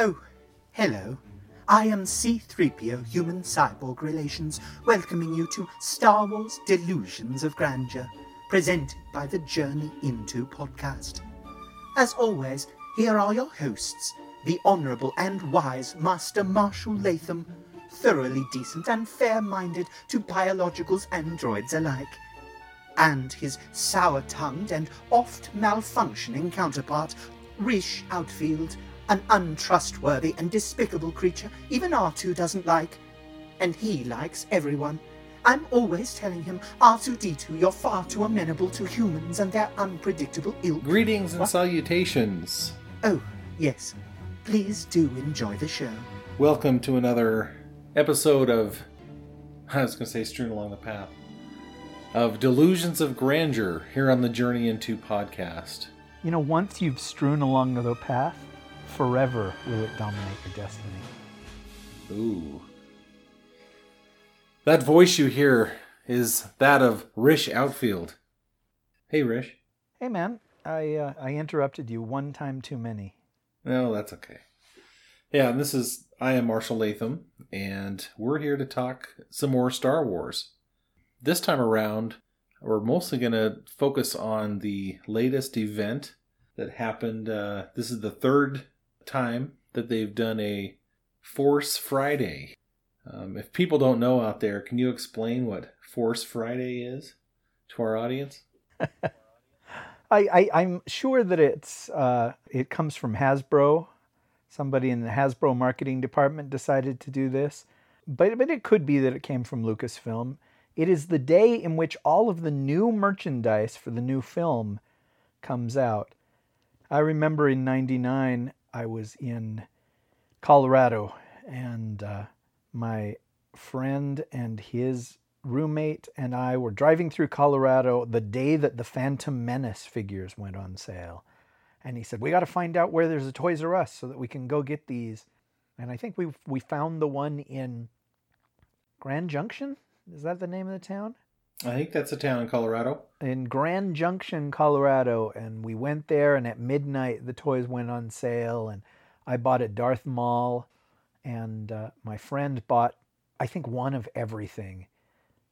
Oh, hello. I am C3PO Human Cyborg Relations, welcoming you to Star Wars Delusions of Grandeur, presented by the Journey Into podcast. As always, here are your hosts, the Honourable and Wise Master Marshall Latham, thoroughly decent and fair minded to biologicals and droids alike, and his sour tongued and oft malfunctioning counterpart, Rish Outfield, an untrustworthy and despicable creature even R2 doesn't like. And he likes everyone. I'm always telling him, R2D2, you're far too amenable to humans and their unpredictable ilk. Greetings and What? salutations. Oh, yes. Please do enjoy the show. Welcome to another episode of, I was going to say strewn along the path, of Delusions of Grandeur here on the Journey Into podcast. You know, once you've strewn along the path, forever will it dominate your destiny. Ooh. That voice you hear is that of Rish Outfield. Hey, Rish. Hey, man, I uh, I interrupted you one time too many. No, that's okay. Yeah, and this is I am Marshall Latham, and we're here to talk some more Star Wars. This time around, we're mostly going to focus on the latest event that happened. Uh, this is the third time that they've done a Force Friday. Um, if people don't know out there, can you explain what Force Friday is to our audience? I, I'm sure that it's uh, it comes from Hasbro. Somebody in the Hasbro marketing department decided to do this, but but it could be that it came from Lucasfilm. It is the day in which all of the new merchandise for the new film comes out. I remember in '99 I was in Colorado, and uh, my friend and his roommate and I were driving through Colorado the day that the Phantom Menace figures went on sale. And he said, "We got to find out where there's a Toys R Us so that we can go get these." And I think we we found the one in Grand Junction. Is that the name of the town? I think that's a town in Colorado. in Grand Junction, Colorado, and we went there. And at midnight, the toys went on sale, and I bought at Darth Maul, and uh, my friend bought, I think, one of everything.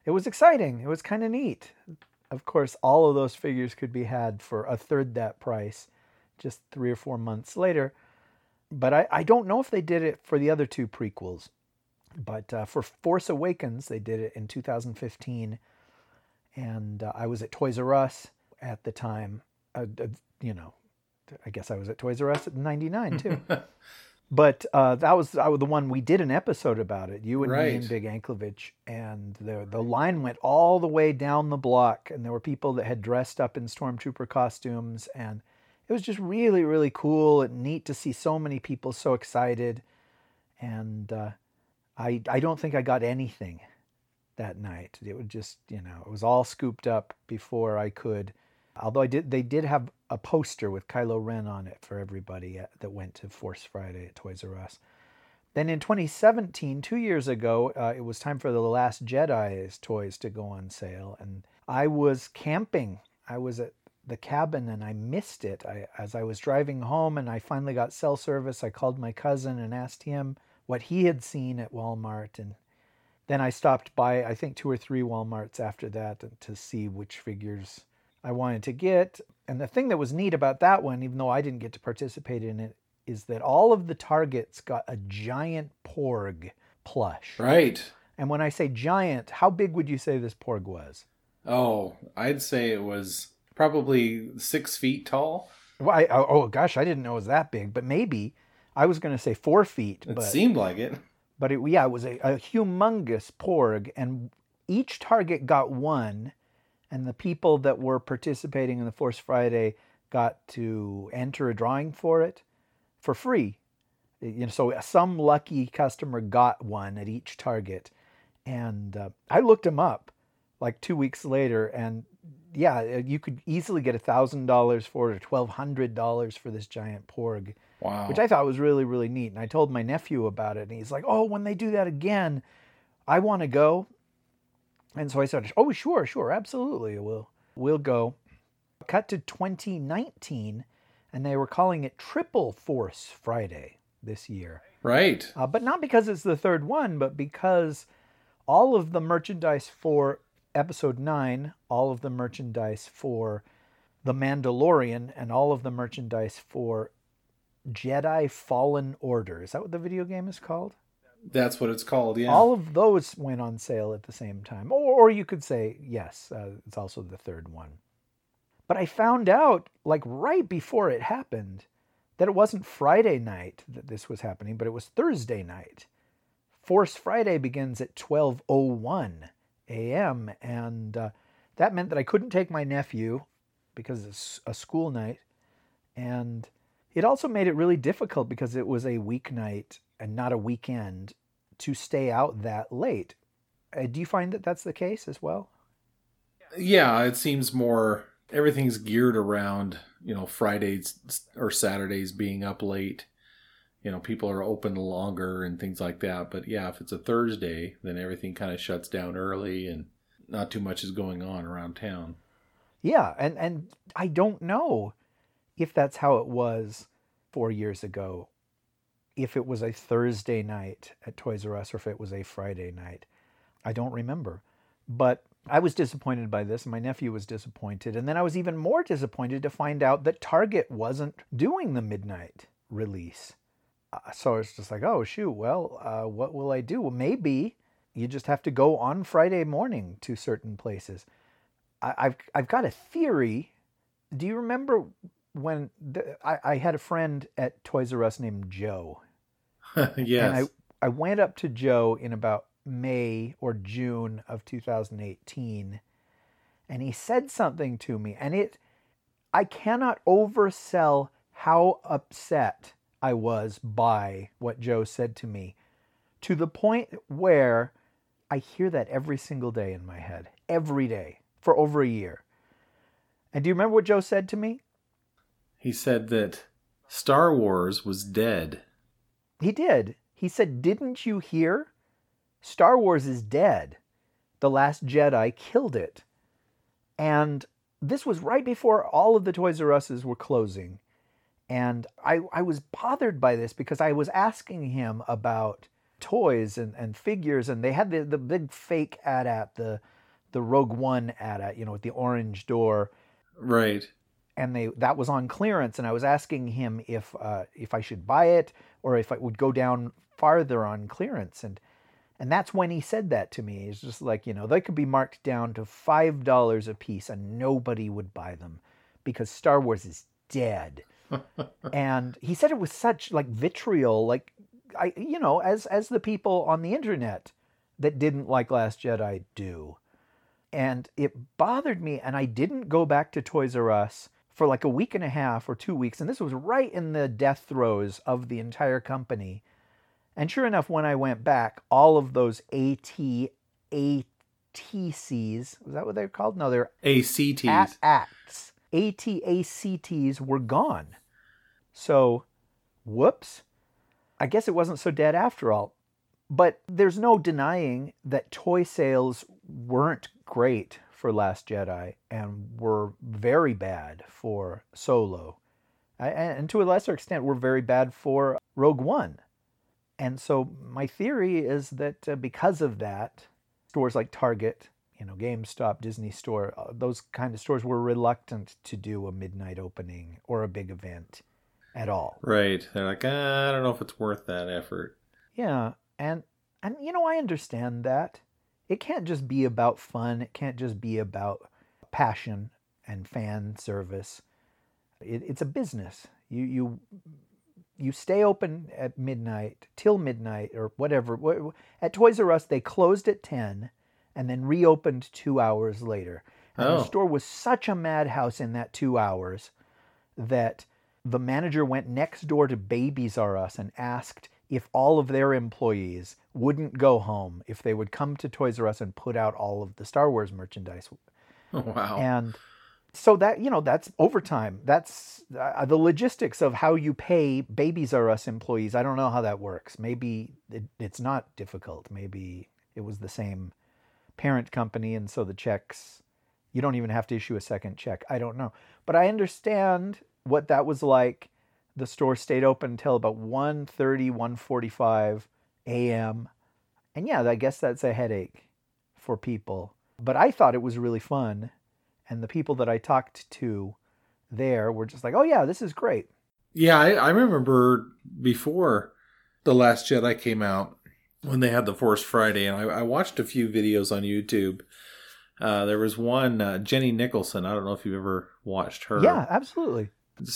It was exciting. It was kind of neat. Of course, all of those figures could be had for a third that price, just three or four months later. But I, I don't know if they did it for the other two prequels. But uh, for Force Awakens, they did it in 2015 and uh, I was at Toys R Us at the time. Uh, uh, you know, I guess I was at Toys R Us at '99 too. but uh, that was the one we did an episode about it. You and me and Big Anklevich, and the the line went all the way down the block, and there were people that had dressed up in stormtrooper costumes, and it was just really really cool and neat to see so many people so excited. And uh, I I don't think I got anything that night. It would just, you know, it was all scooped up before I could. Although I did, they did have a poster with Kylo Ren on it for everybody at, that went to Force Friday at Toys R Us. Then in 2017, two years ago, uh, it was time for the Last Jedi's toys to go on sale, and I was camping. I was at the cabin and I missed it. I, as I was driving home and I finally got cell service, I called my cousin and asked him what he had seen at Walmart, and then I stopped by, I think, two or three Walmarts after that to see which figures I wanted to get. And the thing that was neat about that one, even though I didn't get to participate in it, is that all of the targets got a giant Porg plush. Right. And when I say giant, how big would you say this Porg was? Oh, I'd say it was probably six feet tall. Well, I, oh, oh gosh, I didn't know it was that big, but maybe I was going to say four feet. It but seemed like it. But it, yeah, it was a, a humongous porg, and each target got one, and the people that were participating in the Force Friday got to enter a drawing for it for free. You know, so some lucky customer got one at each target, and uh, I looked them up like two weeks later, and yeah, you could easily get a thousand dollars for it or twelve hundred dollars for this giant porg Wow. which I thought was really, really neat. And I told my nephew about it, and he's like, "Oh, when they do that again, I want to go." And so I said, "Oh, sure, sure, absolutely, we'll we'll go." Cut to 2019, and they were calling it Triple Force Friday this year. Right. Uh, but not because it's the third one, but because all of the merchandise for episode 9, all of the merchandise for The Mandalorian, and all of the merchandise for Jedi Fallen Order. Is that what the video game is called? That's what it's called. Yeah. All of those went on sale at the same time. Or, or you could say, yes, uh, it's also the third one. But I found out, like right before it happened, that it wasn't Friday night that this was happening, but it was Thursday night. Force Friday begins at 12:01 a.m. and uh, that meant that I couldn't take my nephew because it's a school night, and it also made it really difficult because it was a weeknight and not a weekend to stay out that late. Uh, do you find that that's the case as well? Yeah, it seems more everything's geared around you know Fridays or Saturdays being up late. You know, people are open longer and things like that. But yeah, if it's a Thursday, then everything kind of shuts down early and not too much is going on around town. Yeah, and and I don't know if that's how it was 4 years ago. If it was a Thursday night at Toys R Us or if it was a Friday night. I don't remember. But I was disappointed by this, my nephew was disappointed. And then I was even more disappointed to find out that Target wasn't doing the midnight release. Uh, so it's just like, oh, shoot, well, uh, what will I do? Well, maybe you just have to go on Friday morning to certain places. I, have I've got a theory. Do you remember when the, I, I had a friend at Toys R Us named Joe? yes. And I, I went up to Joe in about May or June of 2018 and he said something to me and it I cannot oversell how upset I was by what Joe said to me to the point where I hear that every single day in my head, every day for over a year. And do you remember what Joe said to me? He said that Star Wars was dead. He did. He said, Didn't you hear? Star Wars is dead. The Last Jedi killed it. And this was right before all of the Toys R Us's were closing. And I, I was bothered by this because I was asking him about toys and, and figures, and they had the, the big fake ad at the the Rogue One ad at, you know, with the orange door. Right. And they that was on clearance, and I was asking him if uh, if I should buy it or if I would go down farther on clearance. And and that's when he said that to me. He's just like, you know, they could be marked down to $5 a piece and nobody would buy them because Star Wars is dead. and he said it with such like vitriol, like I you know, as as the people on the internet that didn't like Last Jedi do. And it bothered me and I didn't go back to Toys R Us for like a week and a half or 2 weeks and this was right in the death throes of the entire company and sure enough, when I went back, all of those AT ATCs, was that what they're called? No, they're ACTs. At acts. ATACTs were gone. So, whoops. I guess it wasn't so dead after all. But there's no denying that toy sales weren't great for Last Jedi and were very bad for Solo. And to a lesser extent, were very bad for Rogue One. And so my theory is that uh, because of that, stores like Target, you know, GameStop, Disney Store, uh, those kind of stores were reluctant to do a midnight opening or a big event at all. Right. They're like, ah, I don't know if it's worth that effort. Yeah, and and you know, I understand that. It can't just be about fun. It can't just be about passion and fan service. It, it's a business. You you you stay open at midnight till midnight or whatever. At Toys R Us, they closed at 10 and then reopened two hours later. And Oh. the store was such a madhouse in that two hours that the manager went next door to Babies R Us and asked if all of their employees wouldn't go home if they would come to Toys R Us and put out all of the Star Wars merchandise. Wow. and so that you know that's overtime. That's uh, the logistics of how you pay babies r us employees i don't know how that works. Maybe it, it's not difficult. Maybe it was the same parent company and so the checks you don't even have to issue a second check. I don't know. But i understand what that was like the store stayed open until about 1.30, 1.45 a.m. And yeah, I guess that's a headache for people. But I thought it was really fun. And the people that I talked to there were just like, oh, yeah, this is great. Yeah, I, I remember before The Last Jedi came out when they had the Force Friday, and I, I watched a few videos on YouTube. Uh, there was one, uh, Jenny Nicholson. I don't know if you've ever watched her. Yeah, absolutely.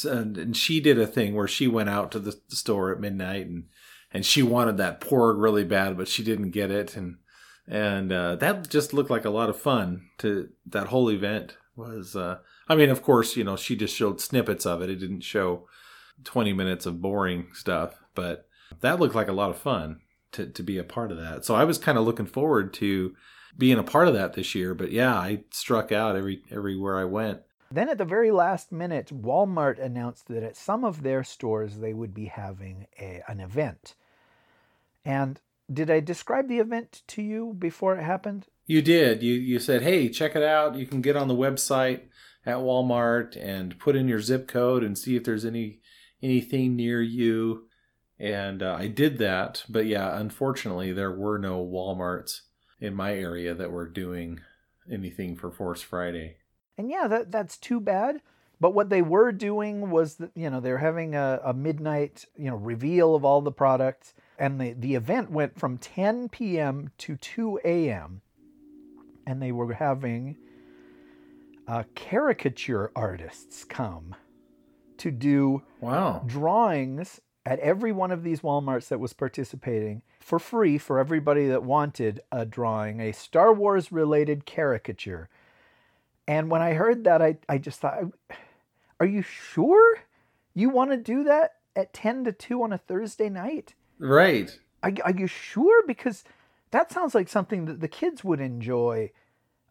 And, she did a thing where she went out to the store at midnight and and she wanted that porg really bad, but she didn't get it, and and uh, that just looked like a lot of fun. To that whole event was, uh, I mean, of course, you know, she just showed snippets of it. It didn't show twenty minutes of boring stuff, but that looked like a lot of fun to to be a part of that. So I was kind of looking forward to being a part of that this year. But yeah, I struck out every everywhere I went. Then at the very last minute, Walmart announced that at some of their stores they would be having a, an event. And did I describe the event to you before it happened? You did. You you said, "Hey, check it out. You can get on the website at Walmart and put in your zip code and see if there's any anything near you." And uh, I did that, but yeah, unfortunately, there were no WalMarts in my area that were doing anything for Force Friday. And yeah, that that's too bad. But what they were doing was that you know they're having a, a midnight you know reveal of all the products and the, the event went from 10 p.m. to 2 a.m. And they were having uh, caricature artists come to do wow. drawings at every one of these Walmarts that was participating for free for everybody that wanted a drawing, a Star Wars related caricature. And when I heard that, I, I just thought, are you sure you want to do that at 10 to 2 on a Thursday night? Right. Are, are you sure? Because that sounds like something that the kids would enjoy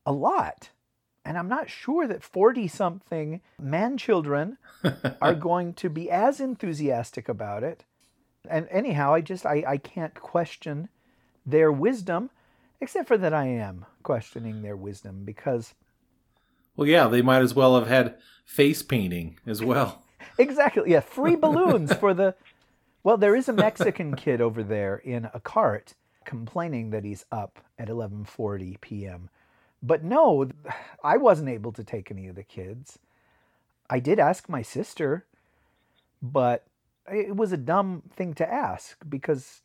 a lot. And I'm not sure that 40 something man children are going to be as enthusiastic about it. And anyhow, I just I, I can't question their wisdom, except for that I am questioning their wisdom because Well yeah, they might as well have had face painting as well. exactly. Yeah, free balloons for the well, there is a Mexican kid over there in a cart complaining that he's up at 11:40 p.m. But no, I wasn't able to take any of the kids. I did ask my sister, but it was a dumb thing to ask because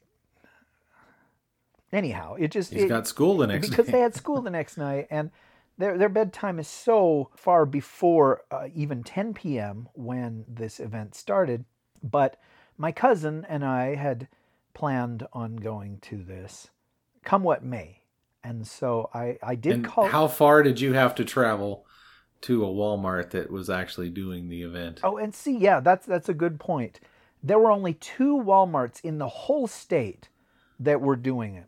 anyhow, it just He's it, got school the next because day. they had school the next night and their their bedtime is so far before uh, even 10 p.m. when this event started, but my cousin and I had planned on going to this, come what may. And so I, I did and call. How far did you have to travel to a Walmart that was actually doing the event? Oh, and see, yeah, that's that's a good point. There were only two Walmarts in the whole state that were doing it.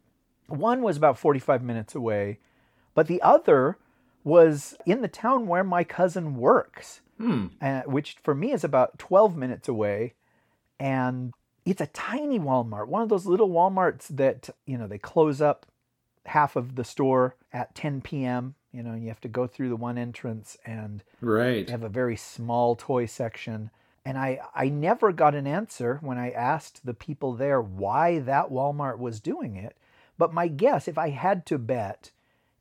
One was about 45 minutes away, but the other was in the town where my cousin works, Hmm. uh, which for me is about 12 minutes away. And it's a tiny Walmart, one of those little Walmarts that, you know, they close up half of the store at 10 p.m. You know, and you have to go through the one entrance and Right. have a very small toy section. And I, I never got an answer when I asked the people there why that Walmart was doing it. But my guess, if I had to bet,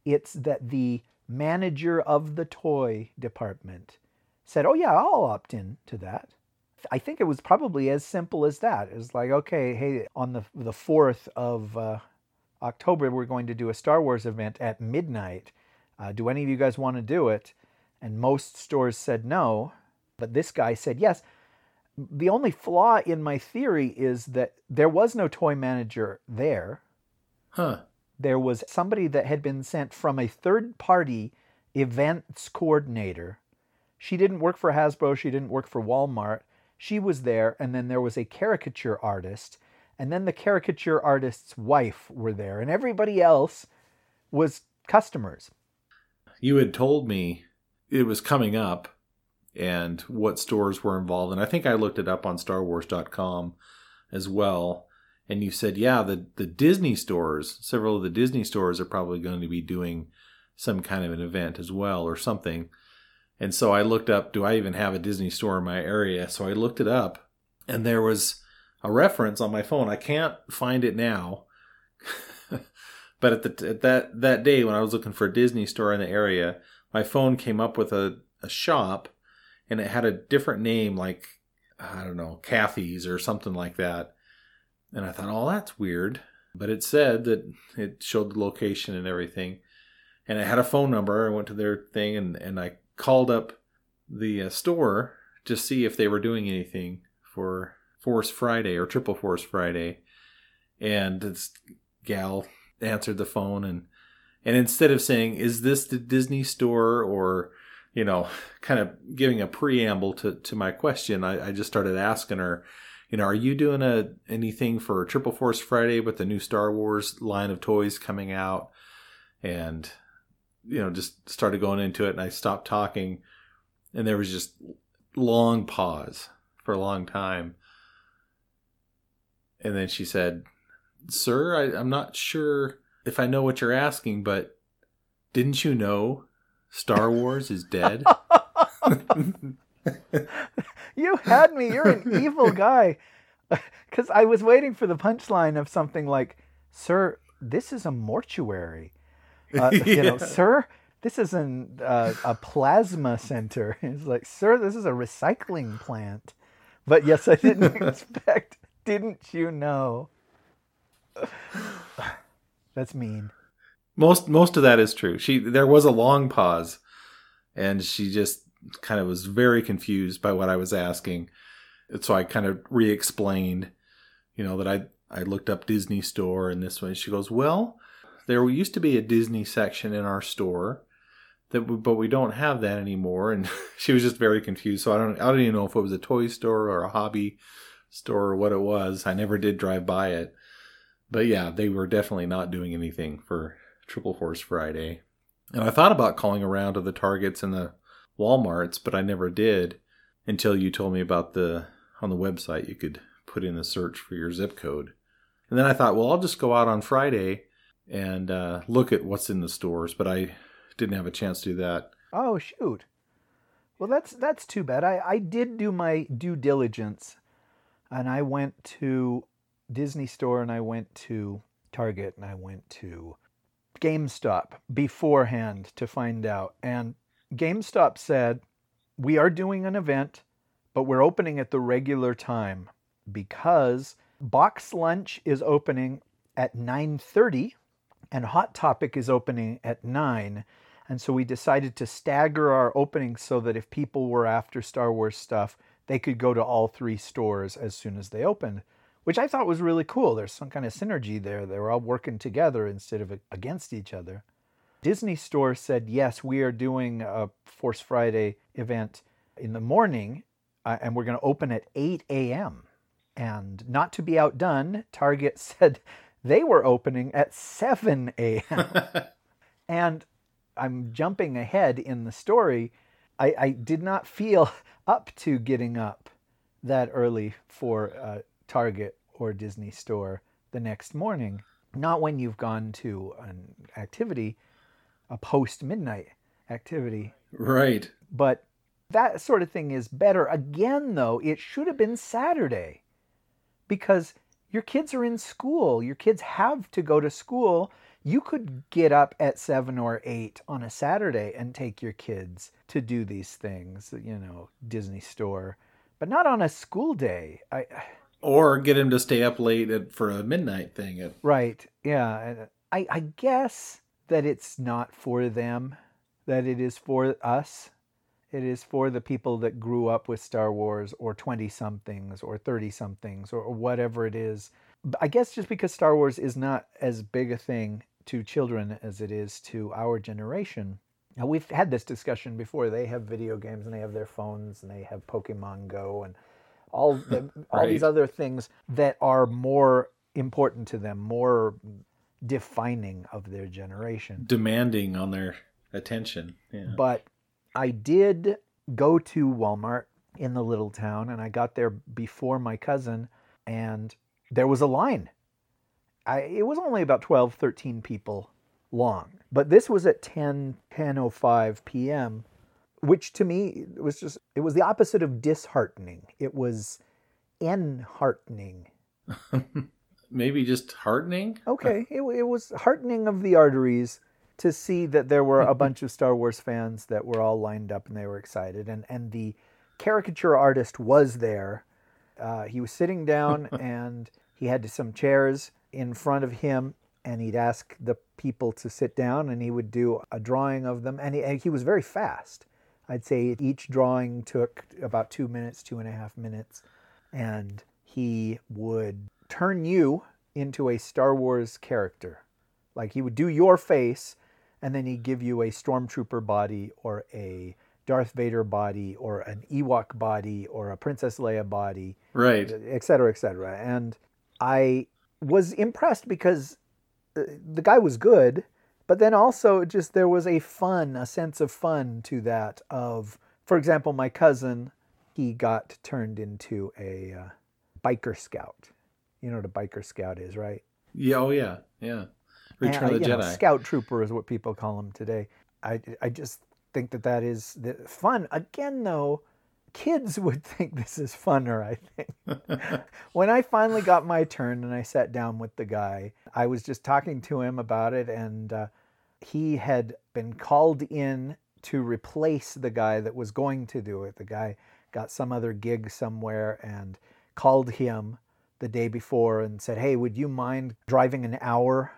it's that the manager of the toy department said, Oh, yeah, I'll opt in to that. I think it was probably as simple as that. It was like, okay, hey, on the the fourth of uh, October, we're going to do a Star Wars event at midnight. Uh, do any of you guys want to do it? And most stores said no, but this guy said yes. The only flaw in my theory is that there was no toy manager there. Huh. There was somebody that had been sent from a third party events coordinator. She didn't work for Hasbro, she didn't work for Walmart. She was there, and then there was a caricature artist, and then the caricature artist's wife were there, and everybody else was customers. You had told me it was coming up and what stores were involved. And I think I looked it up on StarWars.com as well. And you said, yeah, the, the Disney stores, several of the Disney stores are probably going to be doing some kind of an event as well or something. And so I looked up, do I even have a Disney store in my area? So I looked it up and there was a reference on my phone. I can't find it now. but at, the, at that that day when I was looking for a Disney store in the area, my phone came up with a, a shop and it had a different name like I don't know, Kathy's or something like that. And I thought, "Oh, that's weird." But it said that it showed the location and everything. And it had a phone number. I went to their thing and and I called up the uh, store to see if they were doing anything for Force Friday or Triple Force Friday. And this gal answered the phone and and instead of saying, "Is this the Disney store?" or you know, kind of giving a preamble to to my question, I, I just started asking her, you know, are you doing a anything for Triple Force Friday with the new Star Wars line of toys coming out? And you know, just started going into it, and I stopped talking, and there was just long pause for a long time. And then she said, Sir, I, I'm not sure if I know what you're asking, but didn't you know Star Wars is dead? you had me. You're an evil guy. Because I was waiting for the punchline of something like, Sir, this is a mortuary. Uh, yeah. You know, Sir, this is an, uh, a plasma center. It's like, Sir, this is a recycling plant. But yes, I didn't expect. Didn't you know? That's mean. Most most of that is true. She there was a long pause, and she just kind of was very confused by what I was asking. So I kind of re-explained, you know, that I I looked up Disney store and this way. She goes, well, there used to be a Disney section in our store, that but we don't have that anymore. And she was just very confused. So I don't I don't even know if it was a toy store or a hobby store or what it was. I never did drive by it. But yeah, they were definitely not doing anything for Triple Force Friday. And I thought about calling around to the Targets and the Walmarts, but I never did until you told me about the on the website you could put in a search for your zip code. And then I thought, well, I'll just go out on Friday and uh, look at what's in the stores, but I didn't have a chance to do that. Oh shoot! Well, that's that's too bad. I I did do my due diligence, and I went to Disney Store and I went to Target and I went to GameStop beforehand to find out. And GameStop said, "We are doing an event, but we're opening at the regular time because Box Lunch is opening at 9:30 and Hot Topic is opening at 9." And so we decided to stagger our openings so that if people were after Star Wars stuff, they could go to all three stores as soon as they opened which I thought was really cool. There's some kind of synergy there. They were all working together instead of against each other. Disney Store said, yes, we are doing a Force Friday event in the morning, uh, and we're going to open at 8 a.m. And not to be outdone, Target said they were opening at 7 a.m. and I'm jumping ahead in the story. I, I, did not feel up to getting up that early for uh, Target or Disney store the next morning, not when you've gone to an activity, a post midnight activity. Right. But that sort of thing is better. Again, though, it should have been Saturday because your kids are in school. Your kids have to go to school. You could get up at seven or eight on a Saturday and take your kids to do these things, you know, Disney store, but not on a school day. I, or get him to stay up late at, for a midnight thing. At... Right. Yeah. I, I guess that it's not for them, that it is for us. It is for the people that grew up with Star Wars or 20 somethings or 30 somethings or, whatever it is. I guess just because Star Wars is not as big a thing to children as it is to our generation. Now, we've had this discussion before. They have video games and they have their phones and they have Pokemon Go and all the, all right. these other things that are more important to them, more defining of their generation, demanding on their attention. Yeah. But I did go to Walmart in the little town, and I got there before my cousin, and there was a line. I, it was only about 12, 13 people long, but this was at 10, 10.05 p.m which to me was just it was the opposite of disheartening it was enheartening. Maybe just heartening. Okay, it, it was heartening of the arteries to see that there were a bunch of Star Wars fans that were all lined up and they were excited, and and the caricature artist was there. Uh, he was sitting down and he had some chairs in front of him, and he'd ask the people to sit down, and he would do a drawing of them, and he, and he was very fast. I'd say each drawing took about two minutes, two and a half minutes, and he would turn you into a Star Wars character. Like he would do your face, and then he'd give you a stormtrooper body or a Darth Vader body or an Ewok body or a Princess Leia body, Right. et cetera, et cetera. And I was impressed because uh, the guy was good, but then also just there was a fun, a sense of fun to that. Of, for example, my cousin, he got turned into a uh, biker scout. You know what a biker scout is, right? Yeah. Oh yeah. Yeah. Return And, of the you know, Jedi. scout trooper is what people call them today. I, I just think that that is the fun. Again, though, kids would think this is funner, I think. when I finally got my turn and I sat down with the guy, I was just talking to him about it, and uh, he had been called in to replace the guy that was going to do it. The guy got some other gig somewhere and called him the day before and said, Hey, would you mind driving an hour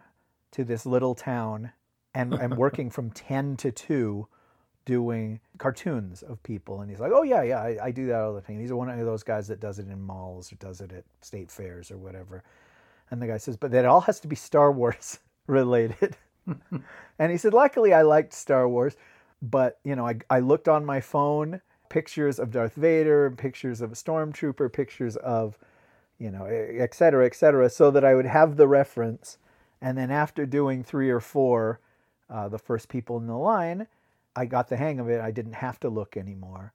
to this little town and, and working from 10 to 2 doing cartoons of people? And he's like, Oh, yeah, yeah, I, I do that all the time. He's one of those guys that does it in malls or does it at state fairs or whatever. And the guy says, But that all has to be Star Wars related. and he said, Luckily, I liked Star Wars. But, you know, I, I looked on my phone pictures of Darth Vader, pictures of a stormtrooper, pictures of, you know, et cetera, et cetera, so that I would have the reference. And then after doing three or four, uh, the first people in the line, I got the hang of it. I didn't have to look anymore.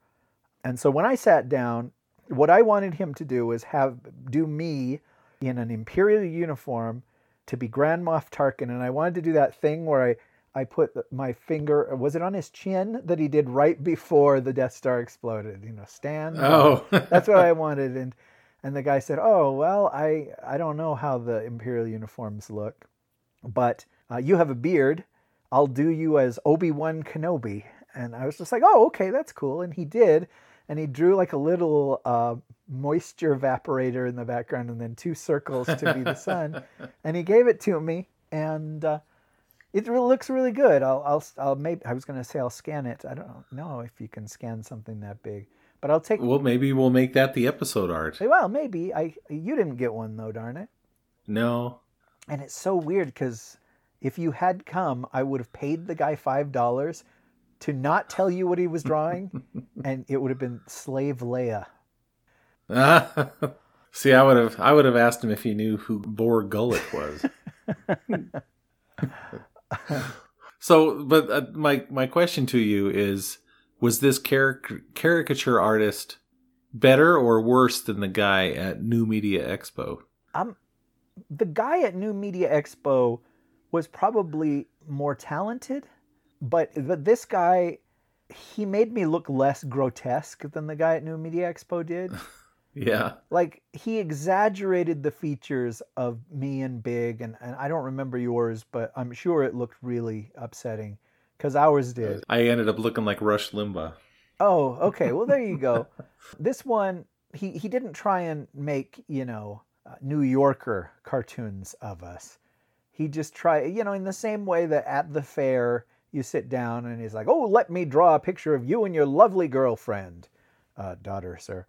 And so when I sat down, what I wanted him to do was have do me in an Imperial uniform to be Grand Moff Tarkin, and I wanted to do that thing where I I put my finger was it on his chin that he did right before the Death Star exploded. You know, stand. Oh. that's what I wanted, and and the guy said, "Oh well, I I don't know how the Imperial uniforms look, but uh, you have a beard. I'll do you as Obi Wan Kenobi." And I was just like, "Oh, okay, that's cool." And he did, and he drew like a little uh, moisture evaporator in the background, and then two circles to be the sun, and he gave it to me, and. Uh, it really looks really good. I'll, I'll, I'll maybe I was going to say I'll scan it. I don't know if you can scan something that big, but I'll take. well, maybe we'll make that the episode art. Well, maybe I. You didn't get one though, darn it. No. And it's so weird because if you had come, I would have paid the guy five dollars to not tell you what he was drawing, and it would have been Slave Leia. See, I would have I would have asked him if he knew who Bor Gullet was. so, but uh, my my question to you is: Was this caric- caricature artist better or worse than the guy at New Media Expo? Um, the guy at New Media Expo was probably more talented, but this guy, he made me look less grotesque than the guy at New Media Expo did. Yeah. like he exaggerated the features of me and Big, and, and I don't remember yours, but I'm sure it looked really upsetting because ours did. I ended up looking like Rush Limbaugh. Oh, okay. Well, there you go. this one, he, he didn't try and make, you know, uh, New Yorker cartoons of us. He just tried, you know, in the same way that at the fair you sit down and he's like, oh, let me draw a picture of you and your lovely girlfriend, uh, daughter, sir.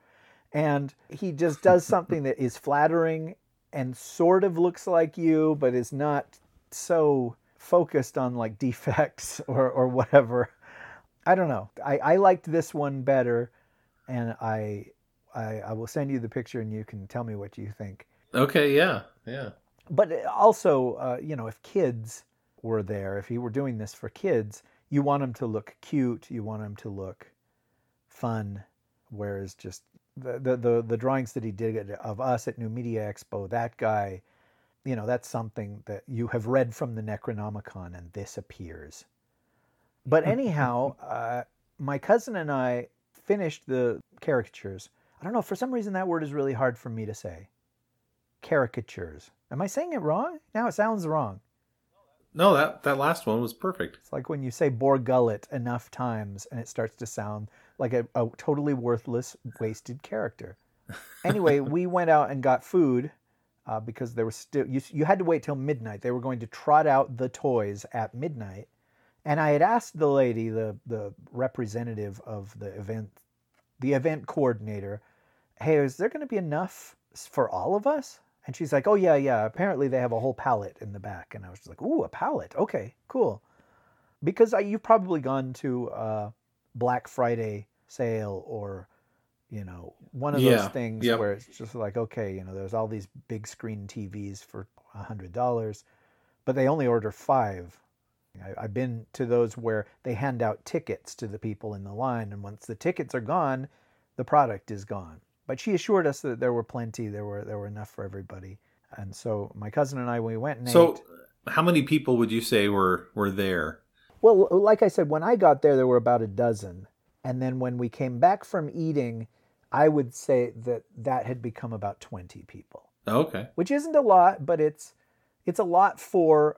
And he just does something that is flattering and sort of looks like you, but is not so focused on like defects or, or whatever. I don't know. I, I liked this one better, and I, I I will send you the picture, and you can tell me what you think. Okay, yeah, yeah. But also, uh, you know, if kids were there, if he were doing this for kids, you want them to look cute, you want them to look fun, whereas just the the the, the drawings that he did of us at New Media Expo, that guy, you know, that's something that you have read from the Necronomicon, and this appears. But anyhow, uh, my cousin and I finished the caricatures. I don't know, for some reason that word is really hard for me to say. Caricatures. Am I saying it wrong? Now it sounds wrong. No, that that last one was perfect. It's like when you say Bor Gullet enough times and it starts to sound like a, a totally worthless, wasted character. Anyway, we went out and got food uh, because there was still you, you had to wait till midnight. They were going to trot out the toys at midnight, and I had asked the lady, the the representative of the event, the event coordinator, "Hey, is there going to be enough for all of us?" And she's like, "Oh yeah, yeah. Apparently they have a whole pallet in the back." And I was just like, "Ooh, a pallet. Okay, cool." Because I, you've probably gone to a Black Friday sale or you know one of Yeah, those things yep. where it's just like, okay, you know, there's all these big screen TVs for a hundred dollars, but they only order five. I, I've been to those where they hand out tickets to the people in the line, and once the tickets are gone, the product is gone. But she assured us that there were plenty, there were there were enough for everybody. And so my cousin and I, we went and So, ate. how many people would you say were were there? Well, like I said, when I got there, there were about a dozen, and then when we came back from eating, I would say that that had become about twenty people, Okay. which isn't a lot, but it's it's a lot for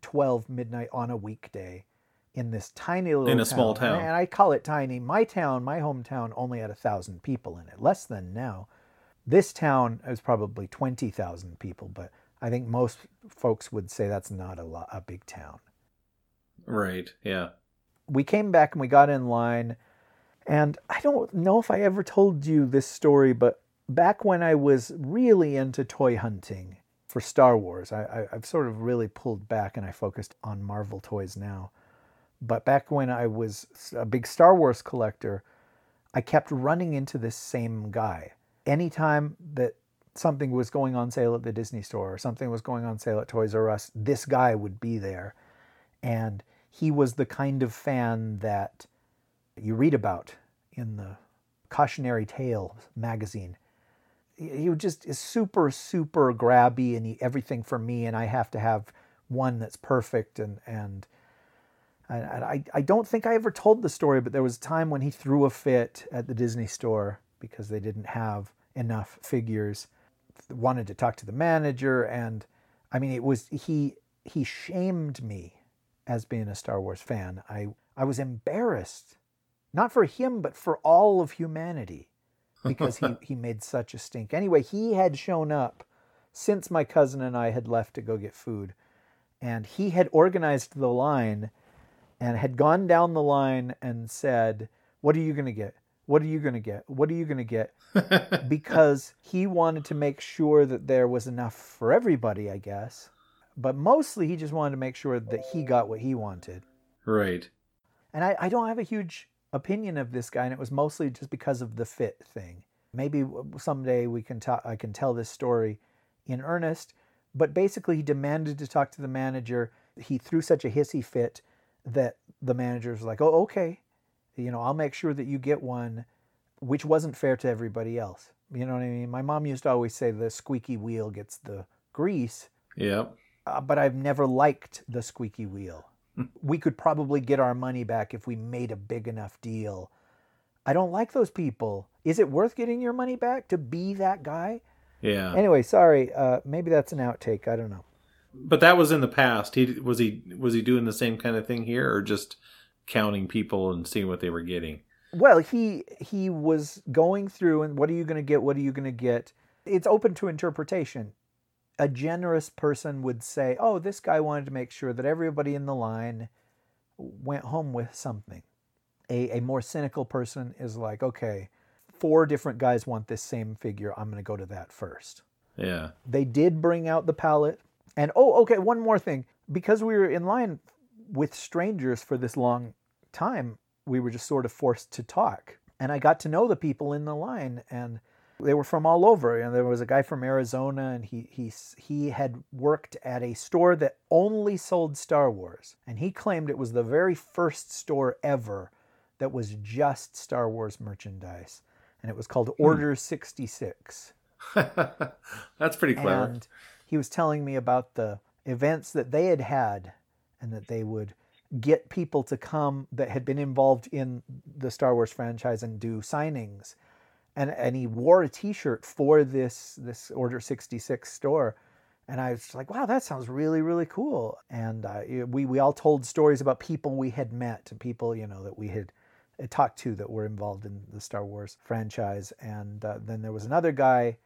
twelve midnight on a weekday in this tiny little In a small town. And I call it tiny. My town, my hometown, only had a thousand people in it, less than now. This town is probably twenty thousand people, but I think most folks would say that's not a lot, a big town Right. Yeah. we came back and we got in line and i don't know if i ever told you this story but back when i was really into toy hunting for star wars I, i've sort of really pulled back and i focused on marvel toys now. But back when i was a big star wars collector i kept running into this same guy. Anytime that something was going on sale at the disney store or something was going on sale at toys r us this guy would be there. And he was the kind of fan that you read about in the cautionary tale magazine he just is super super grabby and he, everything for me and i have to have one that's perfect and and and I, I don't think I ever told the story, but there was a time when he threw a fit at the Disney store because they didn't have enough figures. Wanted to talk to the manager, and I mean, it was he he shamed me as being a Star Wars fan. I I was embarrassed, not for him, but for all of humanity, because he he made such a stink. Anyway, he had shown up since my cousin and I had left to go get food, and he had organized the line, and had gone down the line and said, "What are you going to get? What are you going to get? What are you going to get?" because he wanted to make sure that there was enough for everybody, I guess. But mostly he just wanted to make sure that he got what he wanted. right. And I, I don't have a huge opinion of this guy, and it was mostly just because of the fit thing. Maybe someday we can talk. I can tell this story in earnest. But basically, he demanded to talk to the manager. He threw such a hissy fit that the manager was like, "Oh, okay, you know, I'll make sure that you get one," which wasn't fair to everybody else. You know what I mean? My mom used to always say the squeaky wheel gets the grease, Yep. uh, but I've never liked the squeaky wheel. We could probably get our money back if we made a big enough deal. I don't like those people. Is it worth getting your money back to be that guy? Yeah. Anyway, sorry. Uh, maybe that's an outtake. I don't know. But that was in the past. He was he was he doing the same kind of thing here, or just counting people and seeing what they were getting? Well, he he was going through and what are you going to get? What are you going to get? It's open to interpretation. A generous person would say, "Oh, this guy wanted to make sure that everybody in the line went home with something." A a more cynical person is like, "Okay, four different guys want this same figure. I'm going to go to that first. Yeah. They did bring out the pallet. And oh, okay, one more thing. Because we were in line with strangers for this long time, we were just sort of forced to talk. And I got to know the people in the line and they were from all over. And there was a guy from Arizona and he he he had worked at a store that only sold Star Wars. And he claimed it was the very first store ever that was just Star Wars merchandise. And it was called hmm. Order 66. That's pretty clever. And he was telling me about the events that they had had and that they would get people to come that had been involved in the Star Wars franchise and do signings. And and he wore a T-shirt for this this Order sixty six store, and I was like, wow, that sounds really really cool. And uh, we we all told stories about people we had met, and people you know that we had uh, talked to that were involved in the Star Wars franchise. And uh, then there was another guy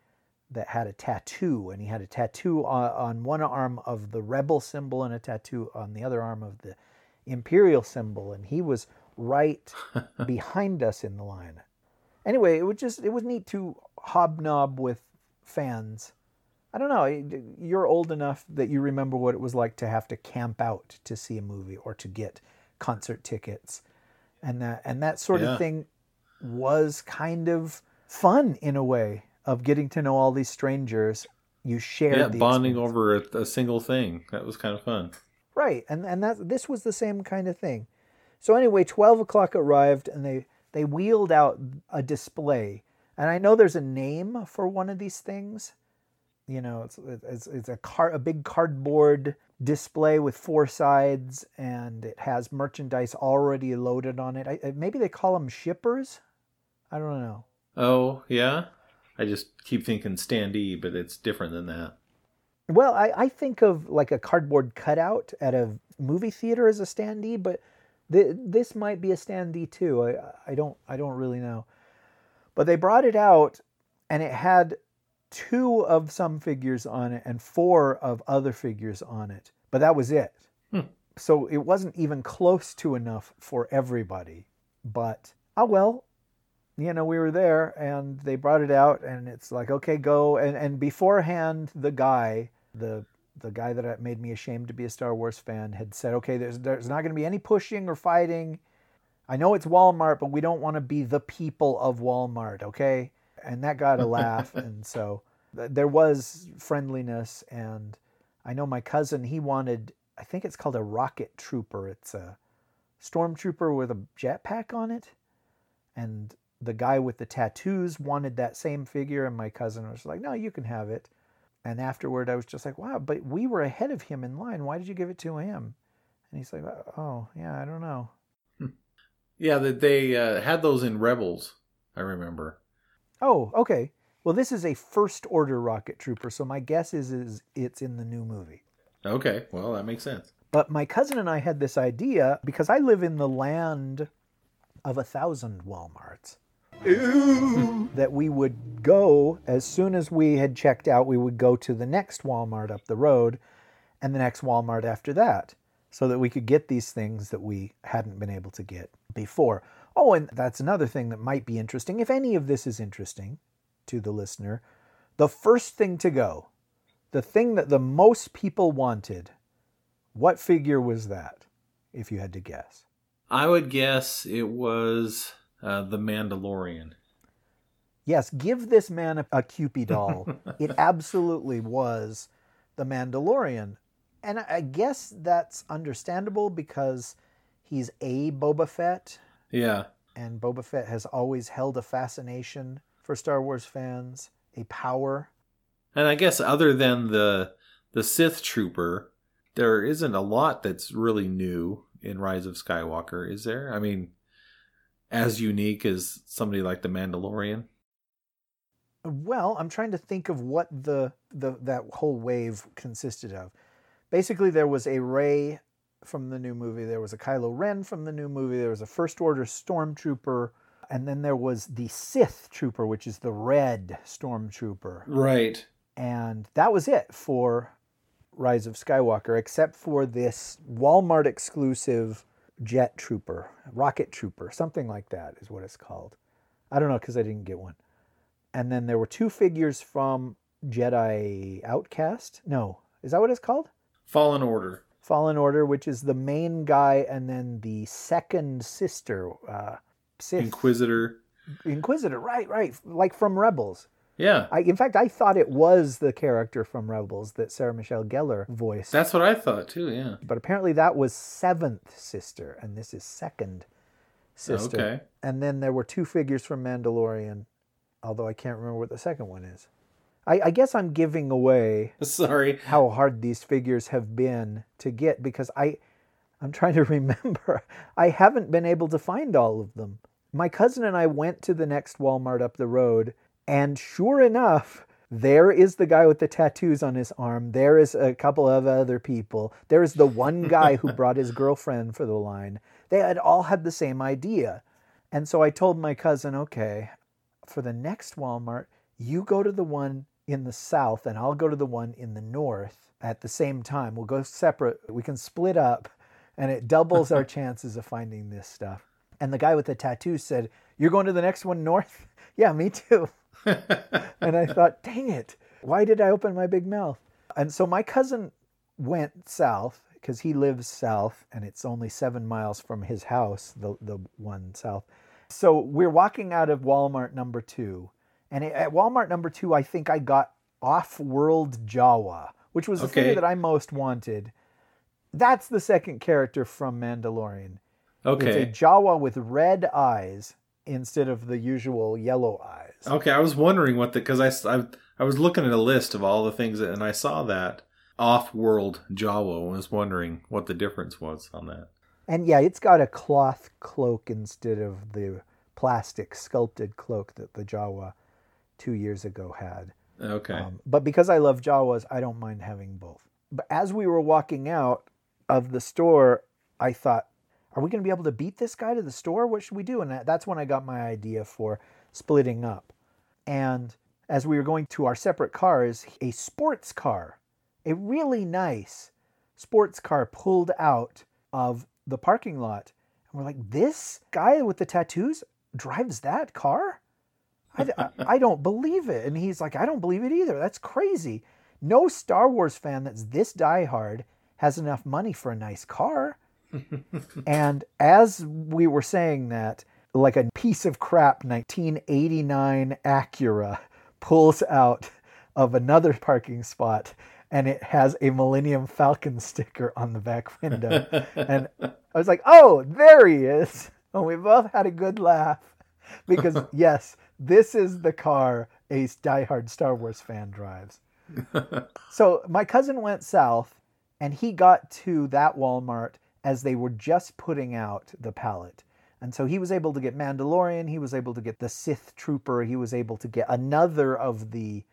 that had a tattoo, and he had a tattoo on, on one arm of the Rebel symbol and a tattoo on the other arm of the Imperial symbol, and he was right behind us in the line. Anyway, it was just it was neat to hobnob with fans. I don't know. You're old enough that you remember what it was like to have to camp out to see a movie or to get concert tickets, and that and that sort Yeah. of thing was kind of fun in a way of getting to know all these strangers. You shared Yeah, bonding experience. over a, a single thing. That was kind of fun. Right, and and that this was the same kind of thing. So anyway, twelve o'clock arrived, and they they wheeled out a display, and I know there's a name for one of these things. You know, it's it's, it's a car a big cardboard display with four sides, and it has merchandise already loaded on it. I, maybe they call them shippers. I don't know. Oh, yeah? I just keep thinking standee, but it's different than that. Well, I, I think of like a cardboard cutout at a movie theater as a standee, but th- this might be a standee too. I, I don't I don't really know. But they brought it out, and it had two of some figures on it and four of other figures on it. But that was it. Hmm. So it wasn't even close to enough for everybody. But oh well, you know, we were there and they brought it out and it's like, okay, go. And, and beforehand, the guy, the, the guy that made me ashamed to be a Star Wars fan had said, okay, there's, there's not going to be any pushing or fighting. I know it's Walmart, but we don't want to be the people of Walmart. Okay. And that got a laugh. and so th- there was friendliness. And I know my cousin, he wanted, I think it's called a rocket trooper. It's a stormtrooper with a jetpack on it. And the guy with the tattoos wanted that same figure, and my cousin was like, "No, you can have it." And afterward, I was just like, "Wow, but we were ahead of him in line. Why did you give it to him?" And he's like, "Oh, yeah, I don't know." Yeah, that they uh, had those in Rebels, I remember. Oh, okay. Well, this is a first order rocket trooper, so my guess is is it's in the new movie. Okay, well, that makes sense. But my cousin and I had this idea because I live in the land of a thousand Walmarts. That we would go as soon as we had checked out, we would go to the next Walmart up the road and the next Walmart after that so that we could get these things that we hadn't been able to get before. Oh, and that's another thing that might be interesting. If any of this is interesting to the listener, the first thing to go, the thing that the most people wanted, what figure was that, if you had to guess? I would guess it was uh, the Mandalorian. Yes, give this man a, a Kewpie doll. it absolutely was the Mandalorian. And I I guess that's understandable because he's a Boba Fett, Yeah, and Boba Fett has always held a fascination for Star Wars fans, a power. and I guess other than the the Sith Trooper, there isn't a lot that's really new in Rise of Skywalker, is there? I mean, as unique as somebody like the Mandalorian. Well, I'm trying to think of what the, the that whole wave consisted of. Basically, there was a Rey from the new movie, there was a Kylo Ren from the new movie, there was a First Order Stormtrooper, and then there was the Sith Trooper, which is the red Stormtrooper. Right. And that was it for Rise of Skywalker, except for this Walmart exclusive Jet Trooper, Rocket Trooper, something like that is what it's called. I don't know because I didn't get one. And then there were two figures from Jedi Outcast. No, is that what it's called? Fallen Order. Fallen Order, which is the main guy, and then the second sister, uh, Sith Inquisitor. Inquisitor. Right, right, like from Rebels. Yeah. I, in fact, I thought it was the character from Rebels that Sarah Michelle Gellar voiced. That's what I thought too, yeah. but apparently that was seventh sister, and this is second sister. Okay. And then there were two figures from Mandalorian, although I can't remember what the second one is. I, I guess I'm giving away Sorry. how hard these figures have been to get because I, I'm trying to remember. I haven't been able to find all of them. My cousin and I went to the next Walmart up the road, and sure enough, there is the guy with the tattoos on his arm. There is a couple of other people. There is the one guy who brought his girlfriend for the line. They had all had the same idea. And so I told my cousin, okay, for the next Walmart, you go to the one in the south and I'll go to the one in the north at the same time. We'll go separate. We can split up and it doubles our chances of finding this stuff. And the guy with the tattoo said, You're going to the next one north? yeah, me too. And I thought, dang it, why did I open my big mouth? And so my cousin went south because he lives south and it's only seven miles from his house, the, the one south. So we're walking out of Walmart number two. And at Walmart number two, I think I got off world Jawa, which was the Okay. thing that I most wanted. That's the second character from Mandalorian. Okay. It's a Jawa with red eyes instead of the usual yellow eyes. Okay, I was wondering what the because I I was looking at a list of all the things that, and I saw that off-world Jawa. and was wondering what the difference was on that. And yeah, it's got a cloth cloak instead of the plastic sculpted cloak that the Jawa two years ago had. Okay. Um, but because I love Jawas, I don't mind having both. But as we were walking out of the store, I thought, are we going to be able to beat this guy to the store? What should we do? And that's when I got my idea for splitting up. And as we were going to our separate cars, a sports car, a really nice sports car pulled out of the parking lot. And we're like, this guy with the tattoos drives that car? I, I, I don't believe it. And he's like, I don't believe it either. That's crazy. No Star Wars fan that's this diehard has enough money for a nice car. And as we were saying that, like a piece of crap 1989 Acura pulls out of another parking spot and it has a Millennium Falcon sticker on the back window. and I was like, oh, there he is. And we both had a good laugh because, yes, this is the car a diehard Star Wars fan drives. So my cousin went south and he got to that Walmart as they were just putting out the pallet. And so he was able to get Mandalorian, he was able to get the Sith Trooper, he was able to get another of the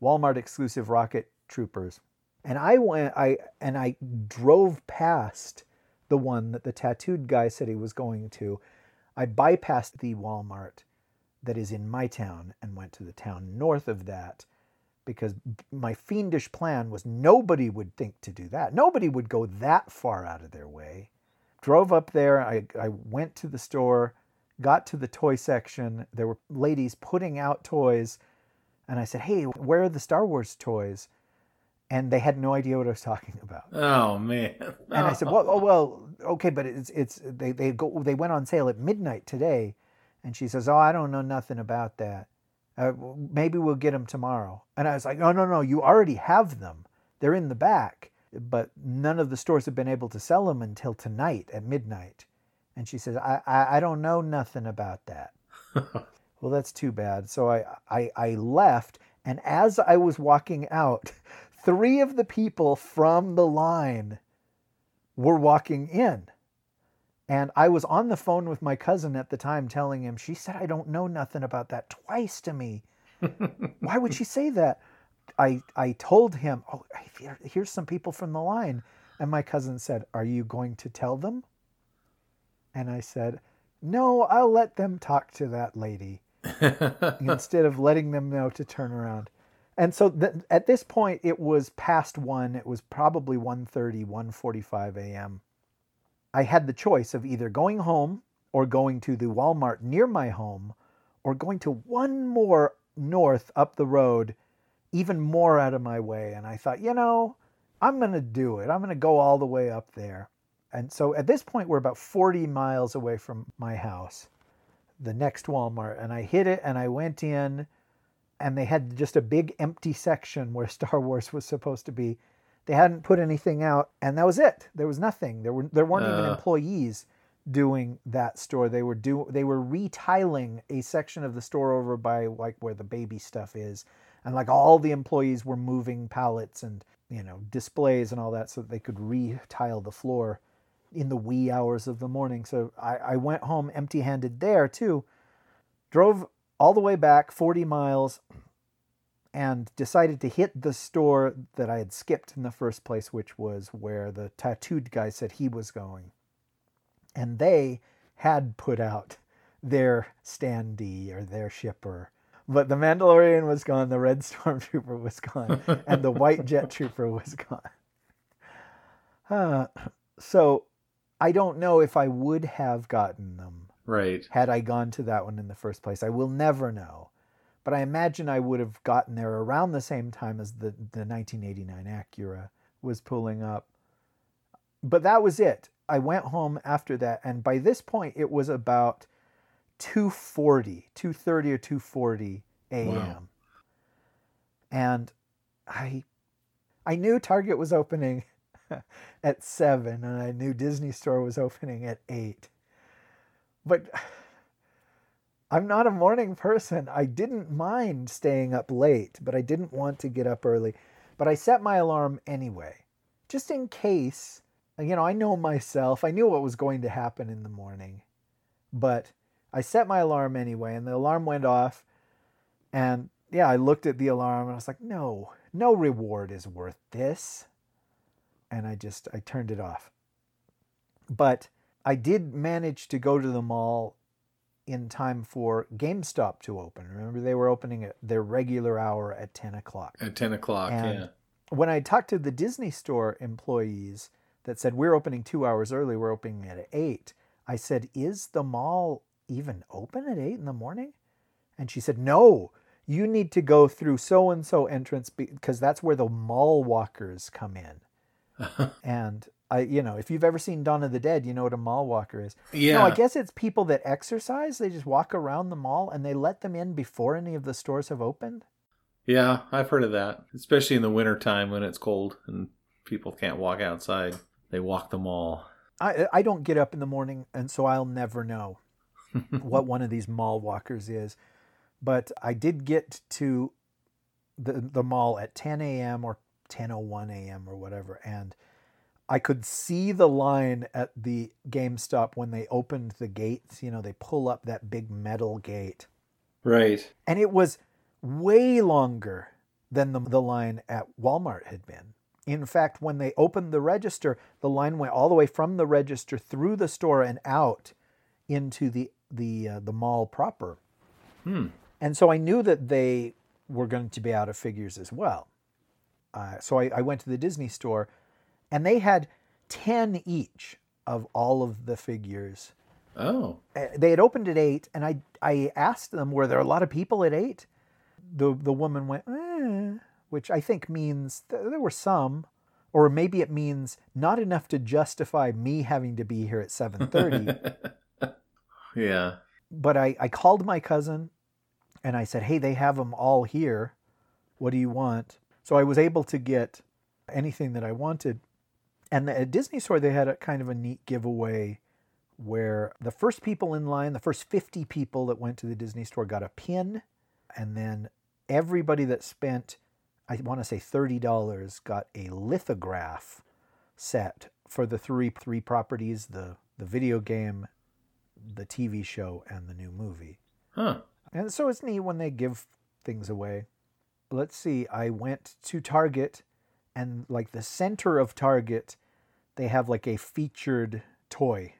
Walmart exclusive rocket troopers. And I went I and I drove past the one that the tattooed guy said he was going to. I bypassed the Walmart that is in my town and went to the town north of that because my fiendish plan was nobody would think to do that. Nobody would go that far out of their way. Drove up there. I, I went to the store, got to the toy section. There were ladies putting out toys. And I said, Hey, where are the Star Wars toys? And they had no idea what I was talking about. oh man. And I said, "Well, oh well, okay, but it's it's they they go they went on sale at midnight today," and she says, "Oh, I don't know nothing about that. Uh, maybe we'll get them tomorrow." And I was like, "No, no, no, you already have them. They're in the back, but none of the stores have been able to sell them until tonight at midnight." And she says, "I I, I don't know nothing about that." well, that's too bad. So I, I I left, and as I was walking out, three of the people from the line were walking in. And I was on the phone with my cousin at the time telling him, she said, I don't know nothing about that twice to me. Why would she say that? I, I told him, oh, here's some people from the line. And my cousin said, Are you going to tell them? And I said, No, I'll let them talk to that lady instead of letting them know to turn around. And so th- at this point, it was past one. It was probably 1.30, 1.45 a.m. I had the choice of either going home or going to the Walmart near my home or going to one more north up the road, even more out of my way. And I thought, you know, I'm going to do it. I'm going to go all the way up there. And so at this point, we're about 40 miles away from my house, the next Walmart. And I hit it and I went in, and they had just a big empty section where Star Wars was supposed to be. They hadn't put anything out, and that was it. There was nothing. There were there weren't even Uh. employees doing that store. They were do they were retiling a section of the store over by like where the baby stuff is, and like all the employees were moving pallets and you know displays and all that so that they could retile the floor in the wee hours of the morning. So I, I went home empty handed there too. Drove all the way back 40 miles and decided to hit the store that I had skipped in the first place, which was where the tattooed guy said he was going. And they had put out their standee or their shipper. But the Mandalorian was gone, the Red Stormtrooper was gone, and the White Jet Trooper was gone. Uh, so I don't know if I would have gotten them Right. had I gone to that one in the first place. I will never know. But I imagine I would have gotten there around the same time as the, the 1989 Acura was pulling up. But that was it. I went home after that, and by this point, it was about 240, 230 or 240 a.m. Wow. And I I knew Target was opening at 7 and I knew Disney Store was opening at 8. But I'm not a morning person. I didn't mind staying up late, but I didn't want to get up early. But I set my alarm anyway, just in case. You know, I know myself. I knew what was going to happen in the morning. But I set my alarm anyway, and the alarm went off. And yeah, I looked at the alarm and I was like, no, no reward is worth this. And I just, I turned it off. But I did manage to go to the mall in time for GameStop to open. Remember, they were opening at their regular hour at 10 o'clock. At 10 o'clock, And- yeah. When I talked to the Disney store employees that said, We're opening two hours early, we're opening at 8, I said, Is the mall even open at 8 in the morning? And she said, No, you need to go through so and so entrance because that's where the mall walkers come in. and I, you know, if you've ever seen Dawn of the Dead, you know what a mall walker is. Yeah. No, I guess it's people that exercise. They just walk around the mall and they let them in before any of the stores have opened. Yeah, I've heard of that. Especially in the wintertime when it's cold and people can't walk outside. They walk the mall. I I don't get up in the morning, and so I'll never know what one of these mall walkers is. But I did get to the the mall at 10 a.m. or 10:01 a.m. or whatever, and I could see the line at the GameStop when they opened the gates. You know, they pull up that big metal gate, Right. and it was way longer than the, the line at Walmart had been. In fact, when they opened the register, the line went all the way from the register through the store and out into the the uh, the mall proper. Hmm. And so I knew that they were going to be out of figures as well. Uh, so I, I went to the Disney store, and they had ten each of all of the figures Oh. uh, they had opened at eight, and I I asked them, were there a lot of people at eight? The the woman went, eh, which I think means th- there were some, or maybe it means not enough to justify me having to be here at seven thirty. yeah. but I I called my cousin, and I said, hey, they have them all here. What do you want? So I was able to get anything that I wanted. And at Disney Store, they had a kind of a neat giveaway where the first people in line, the first 50 people that went to the Disney Store got a pin. And then everybody that spent, I want to say $30, got a lithograph set for the three three properties the the video game, the TV show, and the new movie. Huh. And so it's neat when they give things away. Let's see, I went to Target and like the center of Target, they have like a featured toy.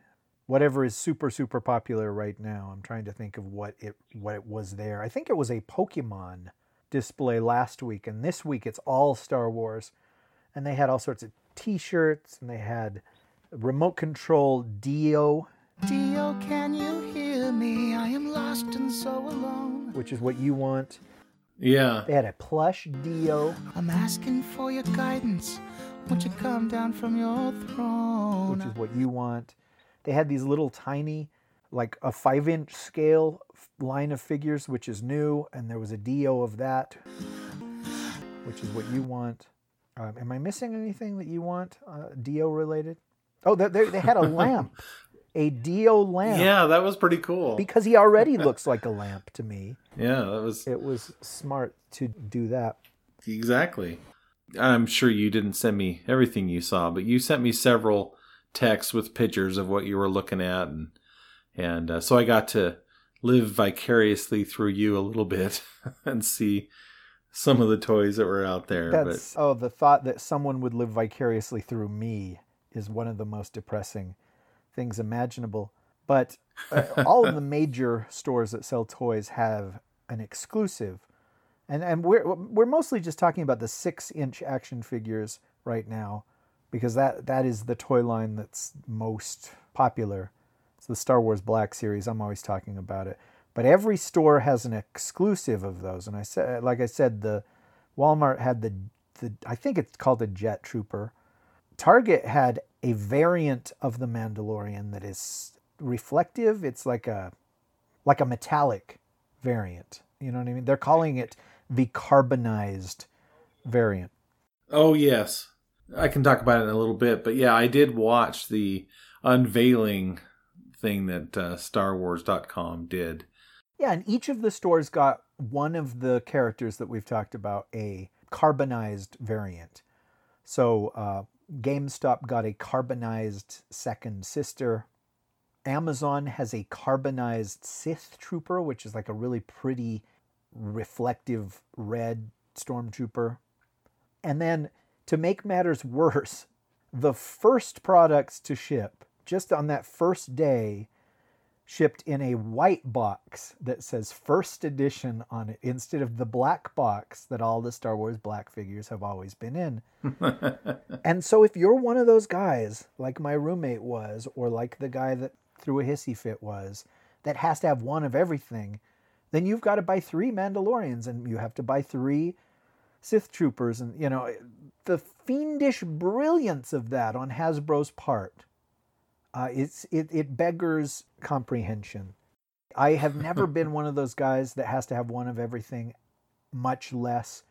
Whatever is super super popular right now. I'm trying to think of what it what it was there. I think it was a Pokemon display last week and this week it's all Star Wars. And they had all sorts of t-shirts and they had remote control Dio Dio, can you hear me? I am lost and so alone. which is what you want. Yeah. They had a plush Dio, I'm asking for your guidance. Won't you come down from your throne? which is what you want. They had these little tiny, like a five inch scale line of figures, which is new, and there was a D-O of that, which is what you want. Um, am I missing anything that you want uh, D-O related? Oh, they, they, they had a lamp, a D-O lamp, Yeah, that was pretty cool. because he already looks like a lamp to me. yeah, that was It was smart to do that. exactly. I'm sure you didn't send me everything you saw, but you sent me several texts with pictures of what you were looking at, and and uh, so I got to live vicariously through you a little bit and see some of the toys that were out there. That's oh, the thought that someone would live vicariously through me is one of the most depressing things imaginable. But uh, all of the major stores that sell toys have an exclusive, and and we're we're mostly just talking about the six inch action figures right now, because that that is the toy line that's most popular. It's the Star Wars Black series. I'm always talking about it. But every store has an exclusive of those, and I said, like I said, the Walmart had the the I think it's called the Jet Trooper. Target had a variant of the Mandalorian that is reflective. It's like a like a metallic variant. You know what I mean? They're calling it the carbonized variant. Oh yes. I can talk about it in a little bit, but yeah, I did watch the unveiling thing that uh, StarWars.com did. Yeah, and each of the stores got one of the characters that we've talked about a carbonized variant. So uh, GameStop got a carbonized second sister. Amazon has a carbonized Sith Trooper, which is like a really pretty reflective red stormtrooper. And then to make matters worse, the first products to ship, just on that first day, shipped in a white box that says first edition on it instead of the black box that all the Star Wars black figures have always been in. and so if you're one of those guys, like my roommate was, or like the guy that threw a hissy fit was, that has to have one of everything, then you've got to buy three Mandalorians and you have to buy three Sith troopers and you know the fiendish brilliance of that on Hasbro's part uh, it's it, it beggars comprehension. I have never been one of those guys that has to have one of everything, much less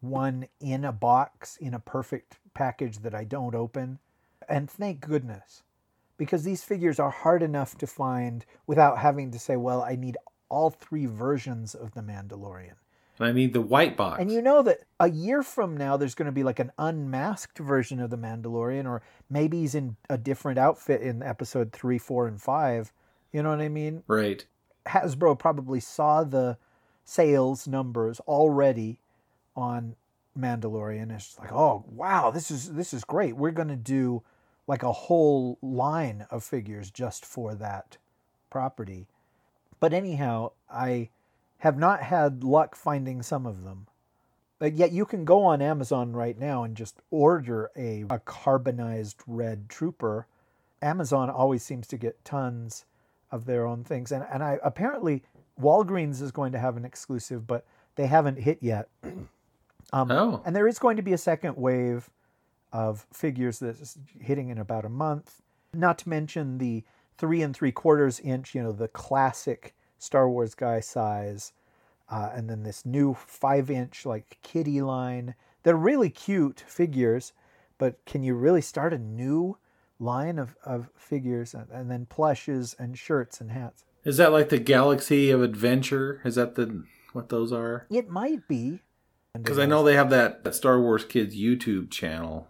one in a box in a perfect package that I don't open. And thank goodness, because these figures are hard enough to find without having to say, well, I need all three versions of the Mandalorian. And I mean the white box. And you know that a year from now, there's going to be like an unmasked version of the Mandalorian, or maybe he's in a different outfit in episode three, four, and five. You know what I mean? Right. Hasbro probably saw the sales numbers already on Mandalorian. It's like, oh wow, this is this is great. We're going to do like a whole line of figures just for that property. But anyhow, I have not had luck finding some of them. But yet you can go on Amazon right now and just order a, a carbonized red trooper. Amazon always seems to get tons of their own things. And, and I apparently Walgreens is going to have an exclusive, but they haven't hit yet. Um, oh. And there is going to be a second wave of figures that's hitting in about a month. Not to mention the three and three quarters inch, you know, the classic Star Wars guy size, uh, and then this new five inch like kitty line. They're really cute figures, but can you really start a new line of, of figures and, and then plushes and shirts and hats? Is that like the Galaxy of Adventure? Is that the what those are? It might be. Because I know they have that, that Star Wars Kids YouTube channel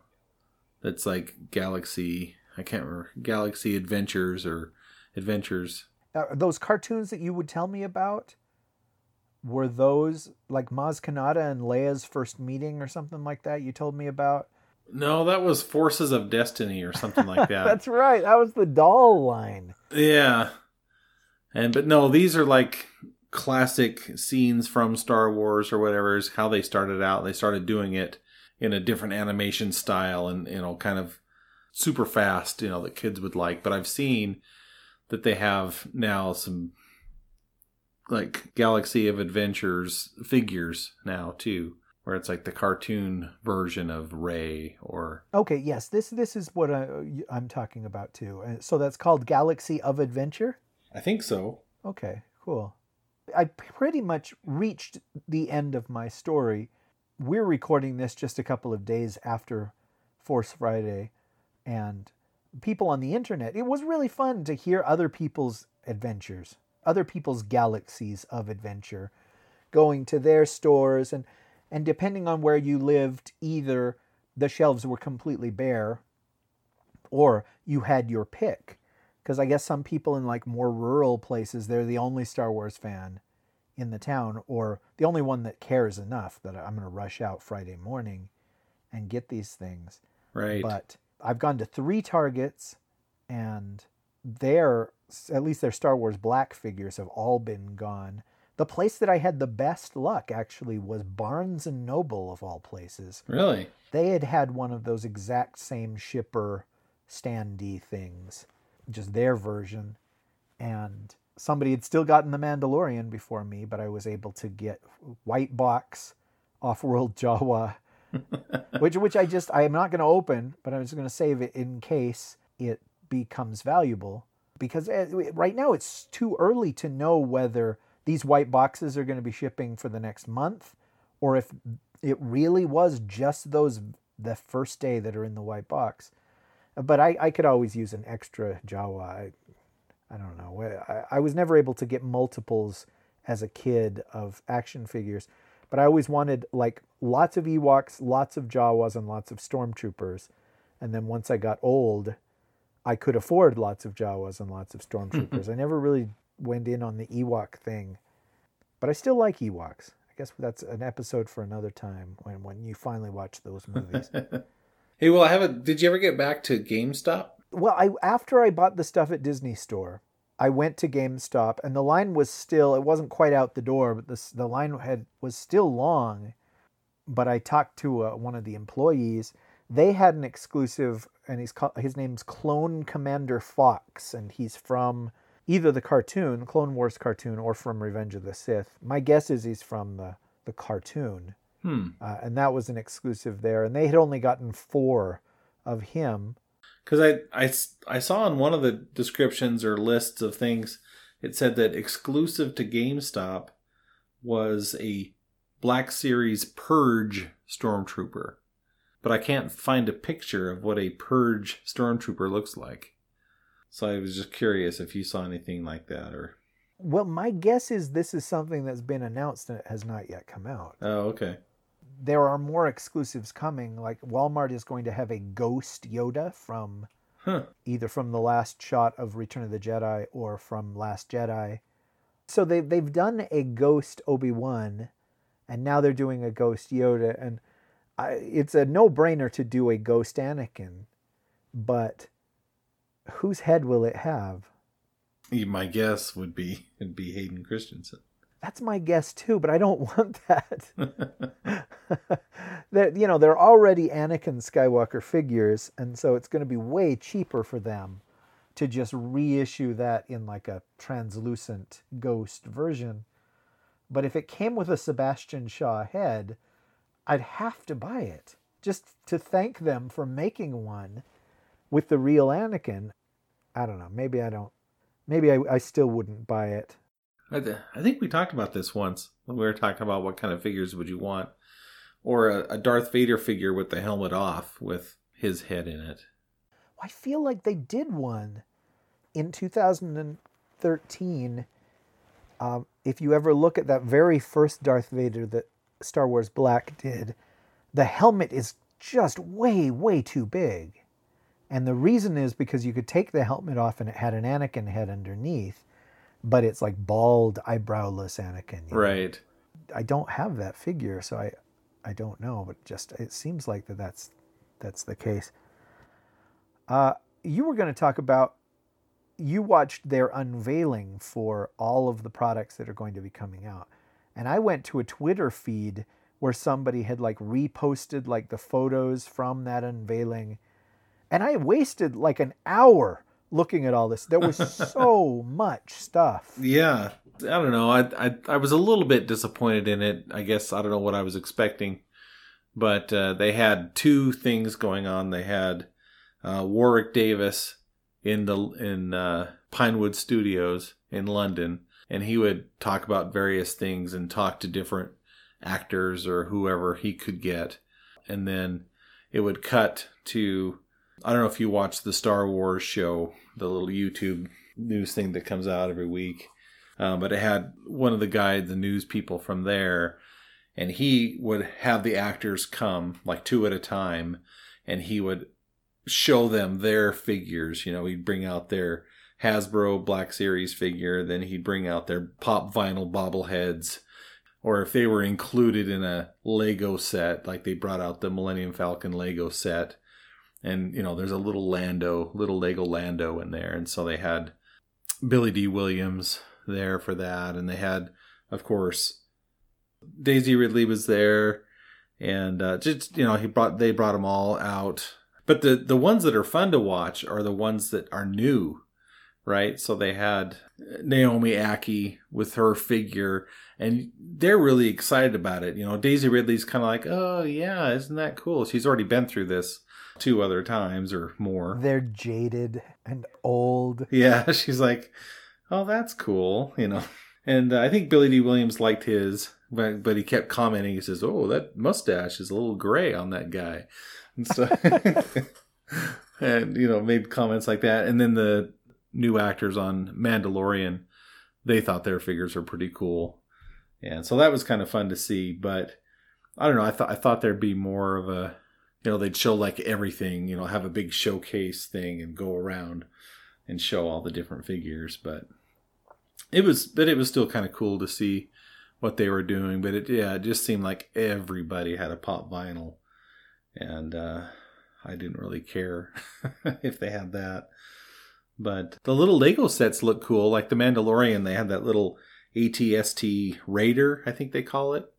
that's like Galaxy, I can't remember, Galaxy Adventures or Adventures uh, those cartoons that you would tell me about were those like Maz Kanata and Leia's first meeting or something like that you told me about? No, that was Forces of Destiny or something like that. That's right. That was the doll line. Yeah. And but no, these are like classic scenes from Star Wars or whatever is how they started out. They started doing it in a different animation style and you know kind of super fast, you know, that kids would like. But I've seen that they have now some like Galaxy of Adventures figures now too, where it's like the cartoon version of Rey or. Okay, yes, this this is what uh, I, I'm talking about too. Uh, so that's called Galaxy of Adventure. I think so. Okay, cool. I pretty much reached the end of my story. We're recording this just a couple of days after Force Friday, and people on the internet, it was really fun to hear other people's adventures, other people's galaxies of adventure, going to their stores and and depending on where you lived, either the shelves were completely bare, or you had your pick. Because I guess some people in like more rural places, they're the only Star Wars fan in the town, or the only one that cares enough that I'm going to rush out Friday morning and get these things. Right. But I've gone to three Targets, and their at least their Star Wars Black figures have all been gone. The place that I had the best luck actually was Barnes and Noble of all places. really? They had had one of those exact same shipper standee things, just their version, and somebody had still gotten the Mandalorian before me, but I was able to get white box off-world Jawa which which I just I am not going to open, but I'm just going to save it in case it becomes valuable because eh, right now it's too early to know whether these white boxes are going to be shipping for the next month or if it really was just those the first day that are in the white box. But I, I could always use an extra Jawa. I, I don't know. I, I was never able to get multiples as a kid of action figures, but I always wanted like lots of Ewoks, lots of Jawas, and lots of Stormtroopers. And then once I got old, I could afford lots of Jawas and lots of Stormtroopers. Mm-hmm. I never really went in on the Ewok thing, but I still like Ewoks. I guess that's an episode for another time when when you finally watch those movies. Hey, well, I haven't. Did you ever get back to GameStop? well, I after I bought the stuff at Disney Store, I went to GameStop and the line was still it wasn't quite out the door, but the the line had was still long. But I talked to uh, one of the employees. They had an exclusive, and he's called, his name's Clone Commander Fox, and he's from either the cartoon, Clone Wars cartoon, or from Revenge of the Sith. My guess is he's from the the cartoon, Hmm. uh, and that was an exclusive there. And they had only gotten four of him. Because I, I I saw in one of the descriptions or lists of things, it said that exclusive to GameStop was a Black Series Purge Stormtrooper. But I can't find a picture of what a Purge Stormtrooper looks like. So I was just curious if you saw anything like that or. Well, my guess is this is something that's been announced and it has not yet come out. Oh, okay. There are more exclusives coming. Like Walmart is going to have a Ghost Yoda from Huh. either from the last shot of Return of the Jedi or from Last Jedi. So they they've done a Ghost Obi Wan, and now they're doing a Ghost Yoda, and I, it's a no brainer to do a Ghost Anakin, but whose head will it have? My guess would be it'd be Hayden Christensen. That's my guess too, but I don't want that. you know, they're already Anakin Skywalker figures, and so it's going to be way cheaper for them to just reissue that in like a translucent ghost version. But if it came with a Sebastian Shaw head, I'd have to buy it just to thank them for making one with the real Anakin. I don't know. Maybe I don't. Maybe I, I still wouldn't buy it. I, th- I think we talked about this once when we were talking about what kind of figures would you want, or a, a Darth Vader figure with the helmet off with his head in it. I feel like they did one in 2013. Um, if you ever look at that very first Darth Vader that Star Wars Black did, the helmet is just way, way too big. And the reason is because you could take the helmet off and it had an Anakin head underneath, but it's like bald, eyebrowless Anakin. you know? Right. I don't have that figure, so I, I don't know. But just it seems like that that's that's the case. Uh, you were going to talk about you watched their unveiling for all of the products that are going to be coming out, and I went to a Twitter feed where somebody had like reposted like the photos from that unveiling, and I wasted like an hour looking at all this. There was so much stuff. Yeah. I don't know. I, I I was a little bit disappointed in it. I guess I don't know what I was expecting, but uh, they had two things going on. They had uh, Warwick Davis in the in uh, Pinewood Studios in London, and he would talk about various things and talk to different actors or whoever he could get, and then it would cut to I don't know if you watch the Star Wars show, the little YouTube news thing that comes out every week. Uh, but it had one of the guys, the news people from there, and he would have the actors come like two at a time, and he would show them their figures. You know, he'd bring out their Hasbro Black Series figure, then he'd bring out their pop vinyl bobbleheads. Or if they were included in a Lego set, like they brought out the Millennium Falcon Lego set, and you know, there's a little Lando, little Lego Lando in there, and so they had Billy Dee Williams there for that, and they had, of course, Daisy Ridley was there, and uh, just you know, he brought they brought them all out. But the the ones that are fun to watch are the ones that are new, right? So they had Naomi Ackie with her figure, and they're really excited about it. You know, Daisy Ridley's kind of like, oh yeah, isn't that cool? She's already been through this two other times or more. They're jaded and old. Yeah, she's like, oh, that's cool, you know. And uh, I think Billy Dee Williams liked his, but, but he kept commenting. He says, oh, that mustache is a little gray on that guy. And so, and, you know, made comments like that. And then the new actors on Mandalorian, they thought their figures were pretty cool. And so that was kind of fun to see. But I don't know. I thought I thought there'd be more of a, you know, they'd show like everything. You know, have a big showcase thing and go around and show all the different figures. But it was, but it was still kind of cool to see what they were doing. But it, yeah, it just seemed like everybody had a pop vinyl, and uh, I didn't really care if they had that. But the little Lego sets look cool. Like the Mandalorian, they had that little ATST Raider, I think they call it.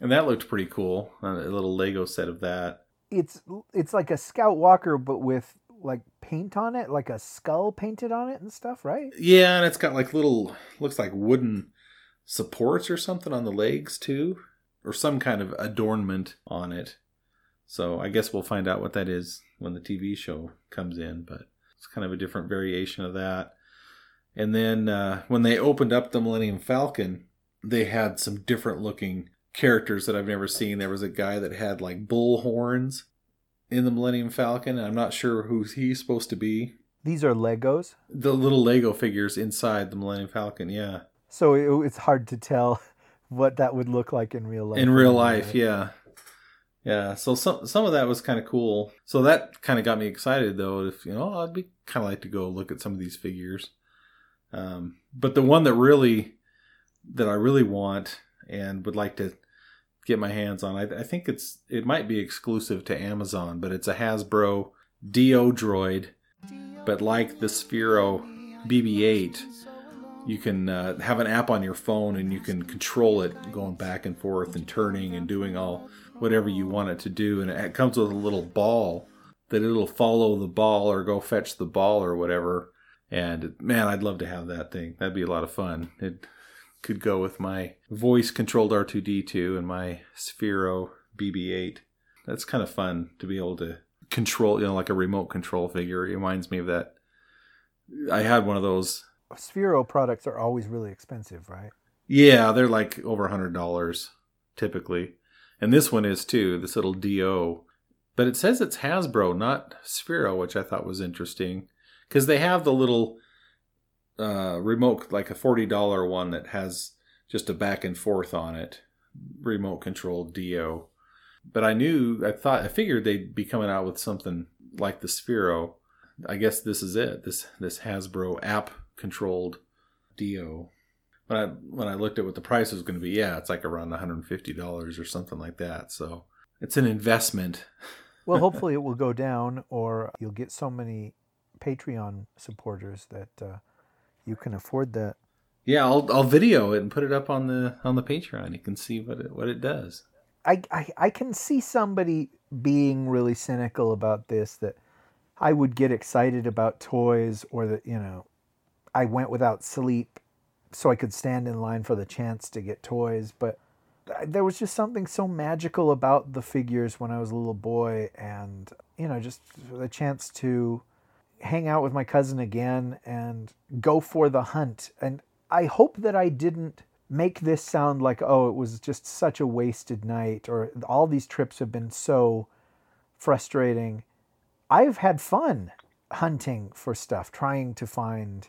And that looked pretty cool. A little Lego set of that. It's it's like a Scout Walker, but with like paint on it, like a skull painted on it and stuff, right? Yeah, and it's got like little looks like wooden supports or something on the legs too, or some kind of adornment on it. So I guess we'll find out what that is when the TV show comes in, but it's kind of a different variation of that. And then uh, when they opened up the Millennium Falcon, they had some different looking characters that I've never seen. There was a guy that had like bull horns in the Millennium Falcon. And I'm not sure who he's supposed to be. These are Legos. The little Lego figures inside the Millennium Falcon, yeah. So it, it's hard to tell what that would look like in real life. In real life, yeah. Yeah, so some some of that was kind of cool. So that kind of got me excited, though. If you know, I'd be kind of like to go look at some of these figures. Um, but the one that really that I really want and would like to get my hands on, I, I think it's it might be exclusive to Amazon, but it's a Hasbro D-O droid. But like the Sphero BB-8, you can uh, have an app on your phone and you can control it going back and forth and turning and doing all whatever you want it to do. And it comes with a little ball that it'll follow the ball or go fetch the ball or whatever. And man, I'd love to have that thing. That'd be a lot of fun. It could go with my voice controlled R2D2 and my Sphero BB-8. That's kind of fun to be able to control, you know, like a remote control figure. It reminds me of that. I had one of those. Sphero products are always really expensive, right? Yeah, they're like over a hundred dollars typically, and this one is too. This little D-O, but it says it's Hasbro, not Sphero, which I thought was interesting because they have the little uh, remote, like a forty dollar one that has just a back and forth on it, remote control D-O. But I knew, I thought, I figured they'd be coming out with something like the Sphero. I guess this is it. This this Hasbro app controlled D-O. When I when I looked at what the price was going to be, yeah, it's like around one hundred and fifty dollars or something like that. So it's an investment. well, hopefully it will go down, or you'll get so many Patreon supporters that uh, you can afford that. Yeah, I'll I'll video it and put it up on the on the Patreon. You can see what it what it does. I, I, I can see somebody being really cynical about this that I would get excited about toys or that, you know, I went without sleep so I could stand in line for the chance to get toys. But there was just something so magical about the figures when I was a little boy and, you know, just the chance to hang out with my cousin again and go for the hunt. And I hope that I didn't make this sound like, oh, it was just such a wasted night or all these trips have been so frustrating. I've had fun hunting for stuff, trying to find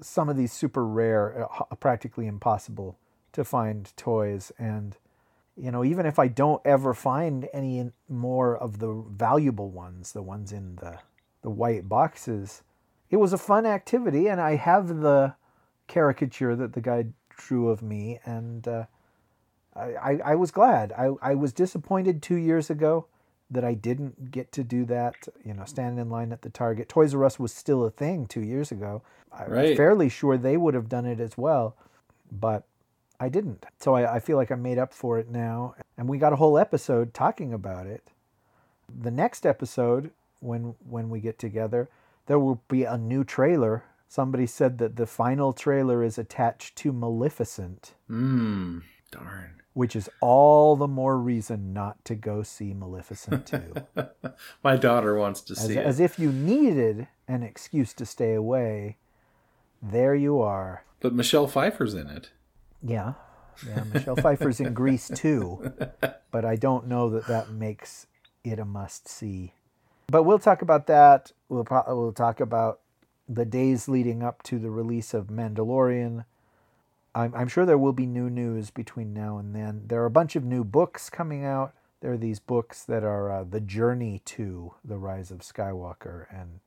some of these super rare, uh, practically impossible to find toys. And you know, even if I don't ever find any more of the valuable ones, the ones in the the white boxes, it was a fun activity, and I have the caricature that the guy drew of me, and uh, I, I, I was glad. I, I was disappointed two years ago that I didn't get to do that. You know, stand in line at the Target. Toys R Us was still a thing two years ago. I'm Right. fairly sure they would have done it as well, but I didn't. So I, I feel like I made up for it now. And we got a whole episode talking about it. The next episode, when when we get together, there will be a new trailer. Somebody said that the final trailer is attached to Maleficent, Mmm. Darn. which is all the more reason not to go see Maleficent 2. My daughter wants to as, see it. as if you needed an excuse to stay away, there you are. But Michelle Pfeiffer's in it. Yeah, yeah. Michelle Pfeiffer's in Grease too, but I don't know that that makes it a must see. But we'll talk about that. We'll pro- we'll talk about the days leading up to the release of Mandalorian. I'm, I'm sure there will be new news between now and then. There are a bunch of new books coming out. There are these books that are uh, the journey to the rise of Skywalker, and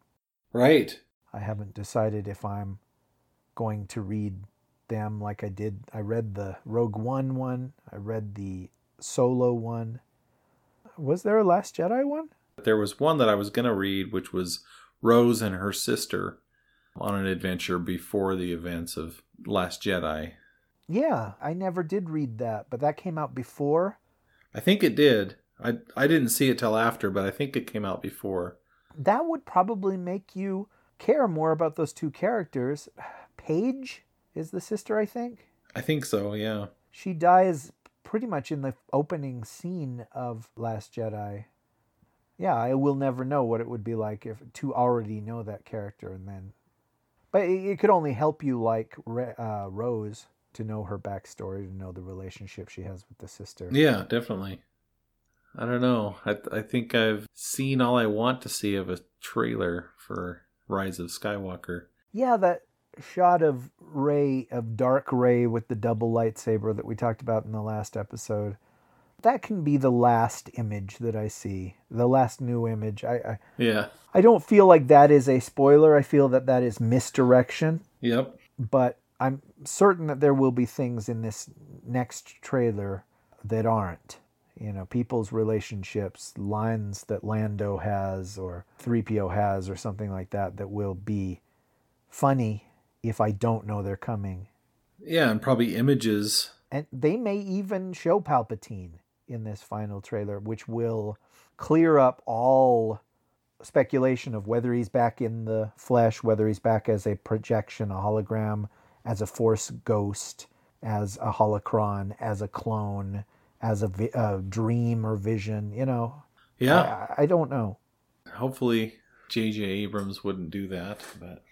Right. I haven't decided if I'm going to read them like I did. I read the Rogue One one. I read the Solo one. Was there a Last Jedi one? There was one that I was going to read, which was Rose and her sister on an adventure before the events of Last Jedi. Yeah, I never did read that, but that came out before. I think it did. I I didn't see it till after, but I think it came out before. That would probably make you care more about those two characters. Paige is the sister, I think. I think so. Yeah. She dies pretty much in the opening scene of Last Jedi. Yeah, I will never know what it would be like if to already know that character and then. But it, it could only help you like uh, Rose to know her backstory, to know the relationship she has with the sister. Yeah, definitely. I don't know. I I think I've seen all I want to see of a trailer for Rise of Skywalker. Yeah, that shot of Rey of Dark Rey with the double lightsaber that we talked about in the last episode. That can be the last image that I see, the last new image. I, I Yeah. I don't feel like that is a spoiler. I feel that that is misdirection, Yep. but I'm certain that there will be things in this next trailer that aren't. You know, people's relationships, lines that Lando has or 3PO has or something like that that will be funny if I don't know they're coming. Yeah, and probably images. And they may even show Palpatine in this final trailer, which will clear up all speculation of whether he's back in the flesh, whether he's back as a projection, a hologram, as a force ghost, as a holocron, as a clone, as a, vi- a dream or vision. You know, Yeah. I, I don't know. Hopefully J.J. Abrams wouldn't do that, but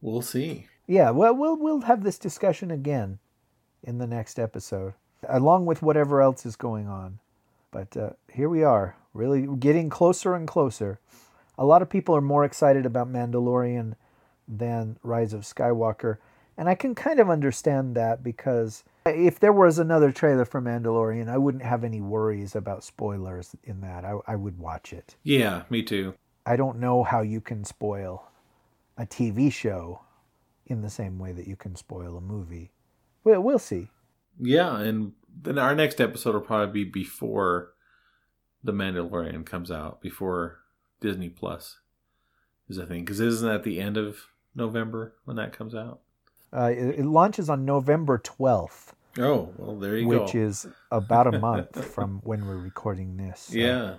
we'll see. Yeah, well, we'll we'll have this discussion again in the next episode, along with whatever else is going on. But uh, here we are, really getting closer and closer. A lot of people are more excited about Mandalorian than Rise of Skywalker, and I can kind of understand that because if there was another trailer for Mandalorian, I wouldn't have any worries about spoilers in that. I, I would watch it. Yeah, me too. I don't know how you can spoil a TV show in the same way that you can spoil a movie. Well, we'll see. Yeah, and then our next episode will probably be before The Mandalorian comes out, before Disney Plus is a thing. Because isn't that the end of November when that comes out? Uh, it, it launches on November 12th, Oh, well, there you which go. Which is about a month from when we're recording this. so- Yeah.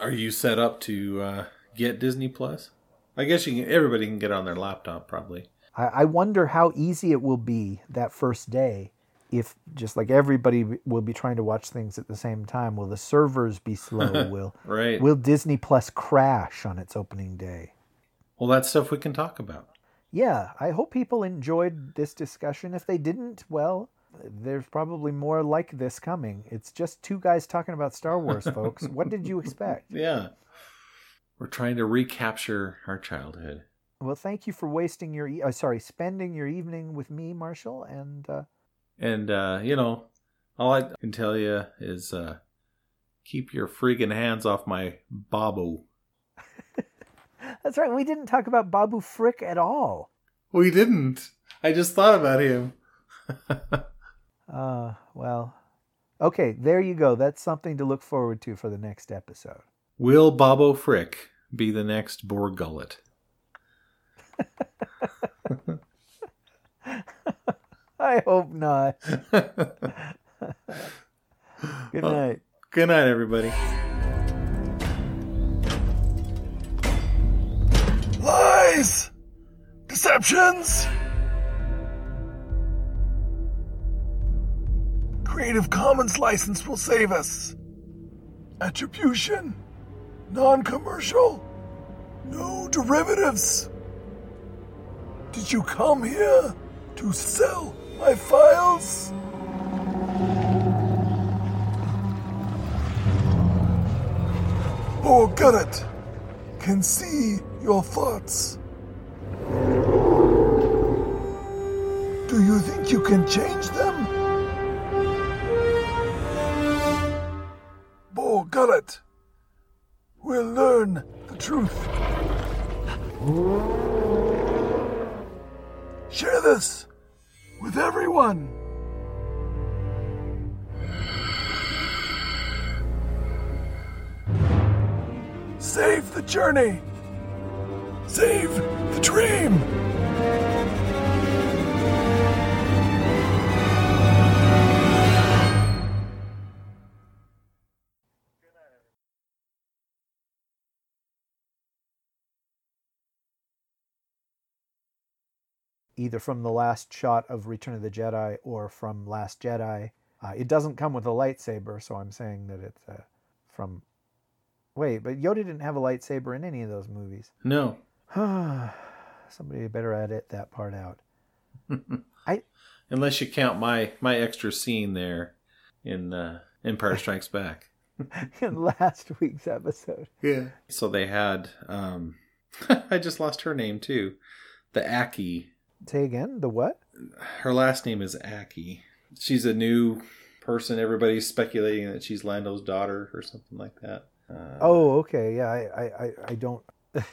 Are you set up to uh, get Disney Plus? I guess you can. Everybody can get on their laptop, probably. I, I wonder how easy it will be that first day if just like everybody will be trying to watch things at the same time. Will the servers be slow? will Right. Will Disney Plus crash on its opening day? well, that's stuff we can talk about. yeah, I hope people enjoyed this discussion. If they didn't, well, there's probably more like this coming. It's just two guys talking about Star Wars, folks. What did you expect? Yeah. We're trying to recapture our childhood. Well, thank you for wasting your, e- uh, sorry, spending your evening with me, Marshall. And uh, And, uh, you know, All I can tell you is uh, keep your freaking hands off my Babu. That's right. We didn't talk about Babu Frick at all. We didn't. I just thought about him. Uh, well, okay, there you go. That's something to look forward to for the next episode. Will Babu Frick be the next Bor Gullet? I hope not. Good Well, night. Good night, everybody. Lies! Deceptions! Creative Commons license will save us. Attribution. Non commercial. No derivatives. Did you come here to sell my files? Oh, or Gullet can see your thoughts. Do you think you can change them? Bor Gullet will learn the truth. Share this with everyone. Save the journey. Save the dream. Either from the last shot of Return of the Jedi or from Last Jedi. Uh, it doesn't come with a lightsaber, so I'm saying that it's uh, from. Wait, but Yoda didn't have a lightsaber in any of those movies. No. Somebody better edit that part out. I Unless you count my my extra scene there in uh, Empire Strikes Back. in last week's episode. Yeah. So they had um I just lost her name too. The Ackie. Say again, the what? Her last name is Ackie. She's a new person. Everybody's speculating that she's Lando's daughter or something like that. Uh, Oh, okay. Yeah, I, I, I, I don't.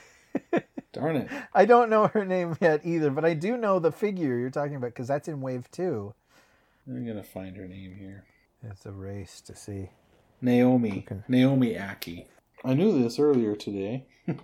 darn it. I don't know her name yet either, but I do know the figure you're talking about because that's in Wave Two. I'm gonna find her name here. It's a race to see. Naomi. Okay. Naomi Ackie. I knew this earlier today.